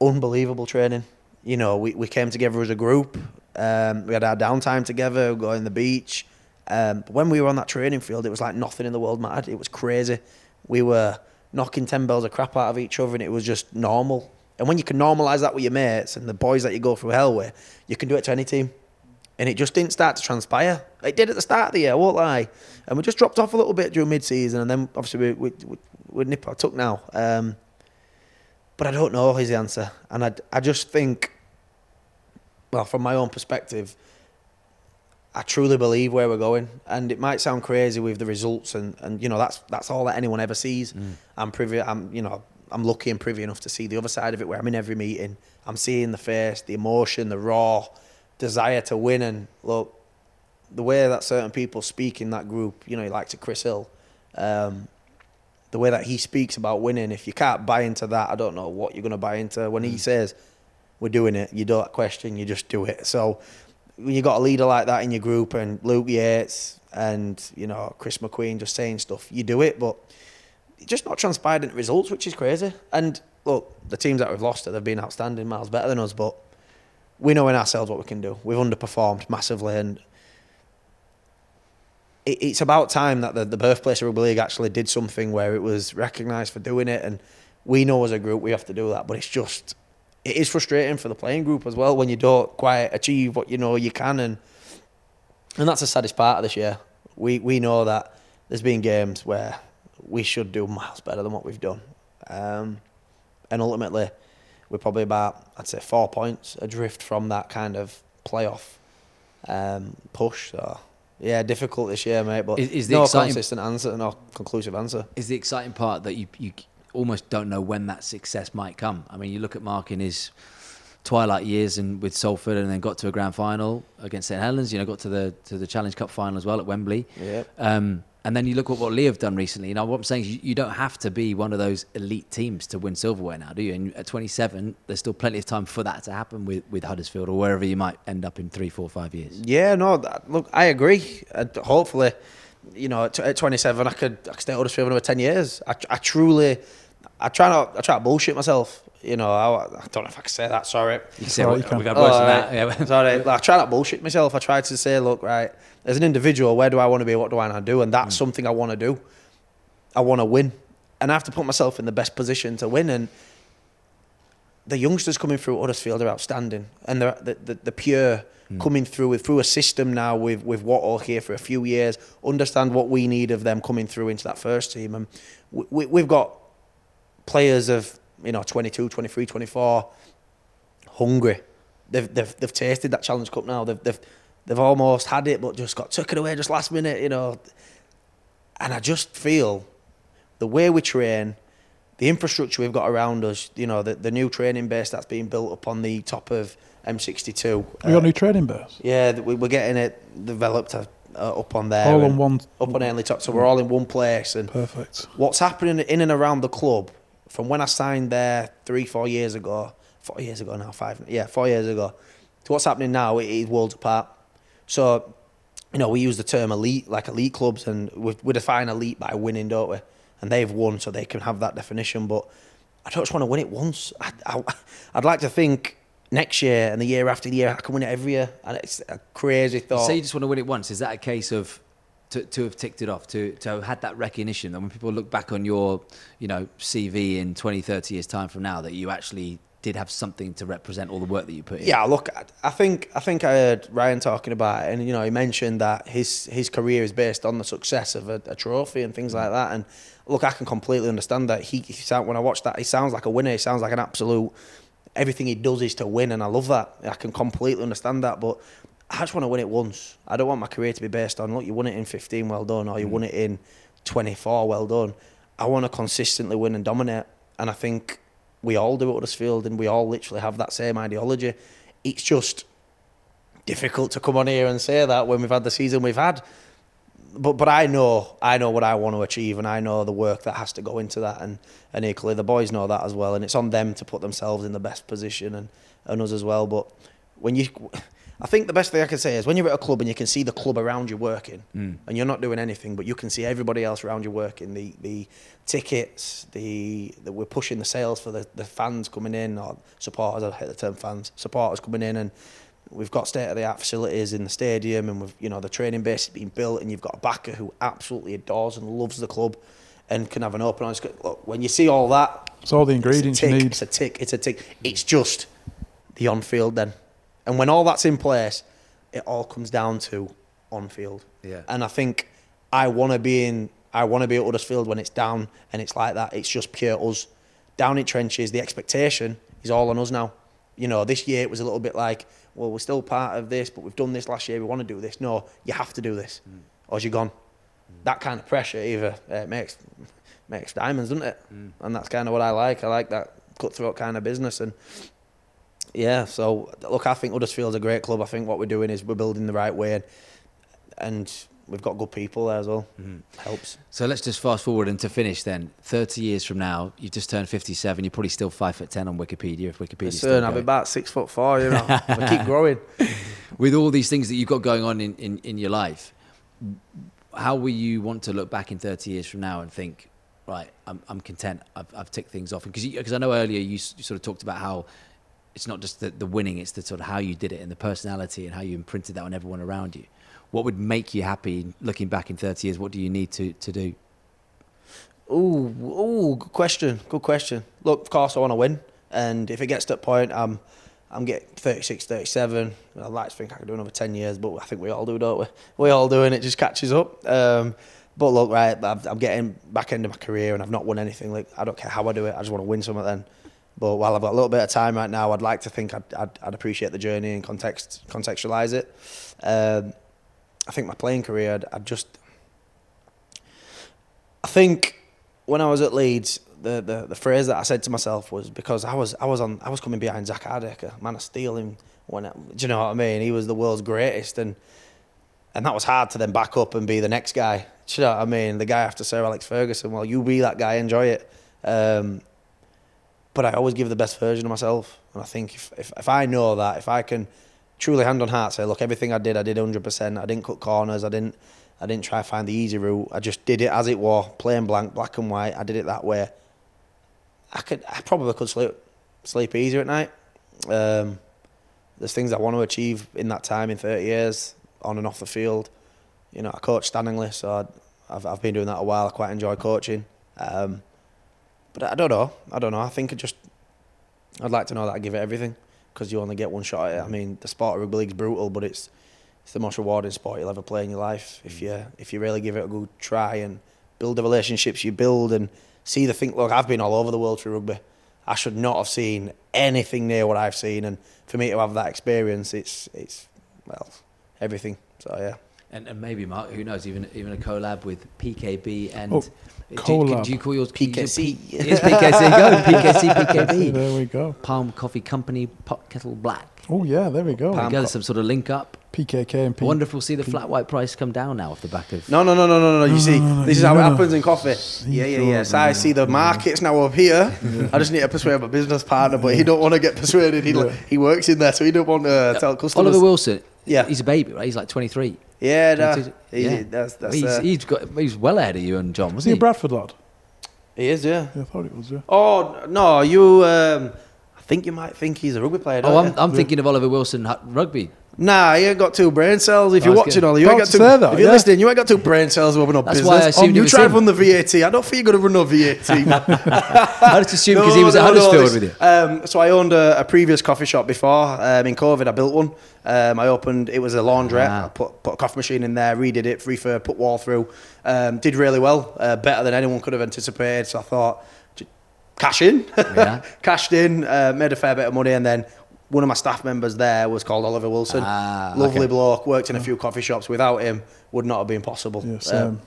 unbelievable training. You know, we, we came together as a group. Um, we had our downtime together, going on the beach. Um, but when we were on that training field, it was like nothing in the world mattered. It was crazy. We were knocking ten bells of crap out of each other, and it was just normal. And when you can normalise that with your mates and the boys that you go through hell with, you can do it to any team. And it just didn't start to transpire. It did at the start of the year, I won't lie. And we just dropped off a little bit during mid-season, and then obviously we we, we, nip our tuck now. Um, but I don't know is the answer, and I I just think, well, from my own perspective, I truly believe where we're going, and it might sound crazy with the results, and, and you know that's that's all that anyone ever sees. I'm privy, I'm you know I'm lucky and privy enough to see the other side of it, where I'm in every meeting, I'm seeing the face, the emotion, the raw desire to win, and look, the way that certain people speak in that group, you know, like to Chris Hill, um, the way that he speaks about winning, if you can't buy into that, I don't know what you're going to buy into. When he says, we're doing it, you don't question, you just do it. So when you've got a leader like that in your group and Luke Yates and, you know, Chris McQueen just saying stuff, you do it, but just not transpired into results, which is crazy. And look, the teams that we've lost, they've been outstanding, miles better than us, but we know in ourselves what we can do. We've underperformed massively and it, it's about time that the, the birthplace of rugby league actually did something where it was recognised for doing it, and we know as a group we have to do that. But it's just it is frustrating for the playing group as well when you don't quite achieve what you know you can, and and that's the saddest part of this year. We we know that there's been games where we should do miles better than what we've done, um, and ultimately we're probably about I'd say four points adrift from that kind of playoff um, push. So yeah, difficult this year, mate. But Is- is the no consistent answer, no conclusive answer. is the exciting part that you you almost don't know when that success might come. I mean, you look at Mark in his twilight years and with Salford, and then got to a grand final against St Helens. You know, got to the to the Challenge Cup final as well at Wembley. Yep. Um, and then you look at what Leigh have done recently. You know, what I'm saying is you, don't have to be one of those elite teams to win silverware now, do you? And at 27, there's still plenty of time for that to happen with, with Huddersfield or wherever you might end up in three, four, five years. Yeah, no, that, look, I agree. Hopefully, you know, at, at 27, I could, I could stay at Huddersfield for another 10 years. I, I truly, I try not, I try to bullshit myself. You know, I, I don't know if I can say that. Sorry. You say, Sorry, we, you can. we got Oh, worse than right. that. Yeah. Sorry, like, I try not to bullshit myself. I try to say, look, right, as an individual, where do I want to be? What do I want to do? And that's mm. something I want to do. I want to win, and I have to put myself in the best position to win. And the youngsters coming through Huddersfield are outstanding, and they're the, the, the pure mm. coming through with through a system now with with Wattle here for a few years. Understand what we need of them coming through into that first team, and we, we, we've got players of you know 22, 23, 24 hungry. They've they've they've tasted that Challenge Cup now. They've they've they've almost had it, but just got took it away just last minute. You know, and I just feel the way we train, the infrastructure we've got around us. You know, the the new training base that's being built up on the top of M62. We got uh, a new training base. yeah, we- we're getting it developed uh, uh, up on there. All on one. Up on Ainley Top, so we're all in one place. And Perfect. what's happening in and around the club from when I signed there three, four years ago, four years ago now, five, yeah, four years ago, to what's happening now, it is worlds apart. So, you know, we use the term elite, like elite clubs, and we, we define elite by winning, don't we? And they've won, so they can have that definition. But I don't just want to win it once. I, I, <laughs> I'd like to think next year and the year after the year, I can win it every year. And it's a crazy thought. Say you just want to win it once. Is that a case of to, to have ticked it off, to, to have had that recognition that when people look back on your, you know, CV in 20, 30 years time from now, that you actually did have something to represent all the work that you put in? Yeah, look, I- I think I think I heard Ryan talking about it, and you know, he mentioned that his his career is based on the success of a, a trophy and things like that. And look, I can completely understand that. He, he sound, when I watch that, he sounds like a winner. He sounds like an absolute. Everything he does is to win, and I love that. I can completely understand that, but I just want to win it once. I don't want my career to be based on look, you won it in 15, well done, or you mm. won it in 24, well done. I want to consistently win and dominate. And I think we all do at Huddersfield and we all literally have that same ideology. It's just difficult to come on here and say that when we've had the season we've had. But but I know I know what I want to achieve and I know the work that has to go into that and, and equally the boys know that as well and it's on them to put themselves in the best position and, and us as well. But when you I think the best thing I can say is when you're at a club and you can see the club around you working Mm. and you're not doing anything, but you can see everybody else around you working, the, the tickets, the, the we're pushing the sales for the, the fans coming in, or supporters, I hate the term fans, supporters coming in and we've got state of the art facilities in the stadium and we've you know the training base is being built and you've got a backer who absolutely adores and loves the club and can have an open honest look when you see all that It's all the ingredients it's a you need. It's a tick. It's a tick. It's just the on field then, and when all that's in place, it all comes down to on field. Yeah. And I think I want to be in. I want to be at Huddersfield when it's down and it's like that. It's just pure us. Down in trenches, the expectation is all on us now. You know, this year it was a little bit like, well, we're still part of this, but we've done this last year. We want to do this. No, you have to do this, or you're gone. That kind of pressure either uh, makes makes diamonds, doesn't it? And that's kind of what I like. I like that cutthroat kind of business. And yeah, so look, I think Huddersfield's a great club. I think what we're doing is we're building the right way, and, and we've got good people there as well. Mm-hmm. Helps. So let's just fast forward and to finish then. 30 years from now, you've just turned 57. You're probably still five foot 10 on Wikipedia if Wikipedia's still Soon I'll be about six foot four. You know, <laughs> we keep growing. With all these things that you've got going on in, in, in your life, how will you want to look back in 30 years from now and think, right, I'm, I'm content. I've, I've ticked things off. Because because I know earlier you, you sort of talked about how it's not just the, the winning, it's the sort of how you did it and the personality and how you imprinted that on everyone around you. What would make you happy looking back in 30 years? What do you need to, to do? Ooh, ooh, good question. Good question. Look, of course, I want to win, and if it gets to that point, I'm, I'm getting 36, 37. I'd like to think I could do another 10 years, but I think we all do, don't we? We all do, and it just catches up. Um, but look, right, I'm, I'm getting back into my career, and I've not won anything. Like I don't care how I do it, I just want to win something. Then, but while I've got a little bit of time right now, I'd like to think I'd, I'd, I'd appreciate the journey and context, contextualize it. Um, I think my playing career, I'd, I'd just I think when I was at Leeds, the, the, the phrase that I said to myself was because I was I was on I was coming behind Zak Hardaker, man of steel him when do you know what I mean? He was the world's greatest and and that was hard to then back up and be the next guy. Do you know what I mean? The guy after Sir Alex Ferguson. Well, you be that guy, enjoy it. Um, but I always give the best version of myself. And I think if, if, if I know that, if I can truly hand on heart say, look, everything I did, I did 100%. I didn't cut corners. I didn't, I didn't try to find the easy route. I just did it as it was, plain blank, black and white. I did it that way. I could, I probably could sleep, sleep easier at night. Um, there's things I want to achieve in that time in 30 years, on and off the field. You know, I coach Stanningley, so I'd, I've, I've been doing that a while. I quite enjoy coaching. Um, but I don't know. I don't know. I think I just, I'd like to know that I give it everything because you only get one shot at it. I mean, the sport of rugby league's brutal, but it's it's the most rewarding sport you'll ever play in your life if you if you really give it a good try and build the relationships you build and see the thing. Look, I've been all over the world through rugby. I should not have seen anything near what I've seen, and for me to have that experience, it's it's well everything. So yeah. And, and maybe Mark, who knows? Even even a collab with PKB and Oh, collab. do you call yours PKC? It's PKC. Go PKC PKB. <laughs> there we go. Palm Coffee Company Pot Kettle Black. Oh yeah, there we go. Palm- Together, some sort of link up. PKK and P. Wonderful to see the flat white price come down now off the back of. No, no, no, no, no, no. You see, no, no, this is no, how no. it happens in coffee. Yeah, yeah, yeah. So I see the markets now up here. I just need to persuade my business partner, but he don't want to get persuaded. He Yeah. he works in there, so he don't want to tell customers. Oliver Wilson. Yeah. he's a baby, right? He's like 23. Yeah, no, 22. he, yeah. that's that's. he's, uh, he's got he's well ahead of you and John, Was wasn't he he? a Bradford lad? he is, yeah. Yeah, I thought it was. Yeah. Oh no, you. Um, I think you might think he's a rugby player. oh, don't I'm, you? I'm thinking of Oliver Wilson rugby. Nah, he ain't got two brain cells. If I you're watching, gonna- Ollie, you ain't got two. say that, if you're yeah. listening, you ain't got two brain cells to open up That's business. why I assumed oh, you was try him. to run the VAT. I don't think you're going to run no VAT. <laughs> I just assumed because he was at Huddersfield with you. Um, so I owned a, a previous coffee shop before. Um, in COVID, I built one. Um, I opened. It was a laundrette. Ah. I put, put a coffee machine in there, redid it, refurb, put wall through. Um, did really well, uh, better than anyone could have anticipated. So I thought, j- cash in, Yeah. <laughs> cashed in, uh, made a fair bit of money, and then. One of my staff members there was called Oliver Wilson. Ah, Lovely okay. bloke, worked in a few coffee shops. Without him, would not have been possible. Yeah, Um, same.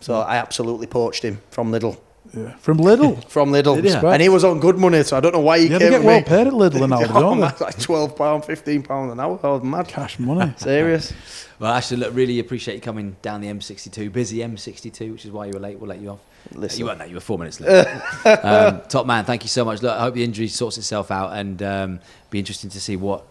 So I absolutely poached him from Lidl. Yeah. From Lidl. <laughs> From Lidl. Did ya? And he was on good money, so I don't know why he Yeah, came they get well me. paid at Lidl <laughs> nowadays, Oh, don't they? like twelve pound, fifteen pound an hour. I was mad. Cash money. Serious. Well, actually, look, really appreciate you coming down the M62, busy M62, which is why you were late. We'll let you off. Listen. You weren't late. You were four minutes late. <laughs> um, top man, thank you so much. Look, I hope the injury sorts itself out, and um, be interesting to see what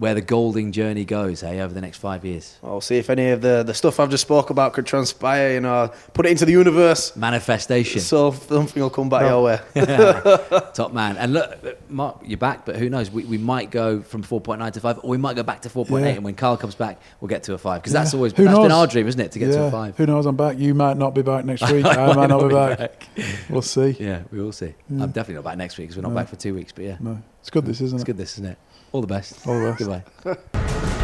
where the Golding journey goes. Hey, over the next five years. I'll see if any of the, the stuff I've just spoke about could transpire. You know, put it into the universe. Manifestation. So something will come back your way. <laughs> <laughs> Top man. And look, Mark, you're back, but who knows? We, we might go from 4.9 to 5, or we might go back to 4.8. Yeah. And when Carl comes back, we'll get to a 5. Because that's always Who that's been our dream, isn't it? To get to a 5. Who knows? I'm back. You might not be back next <laughs> week. I, might not be back. We'll see. Yeah, we will see. Yeah. I'm definitely not back next week because we're not No. back for two weeks. But yeah, No, it's good. This isn't it's it? good, this, isn't it? All the best. All the best. Goodbye. <laughs>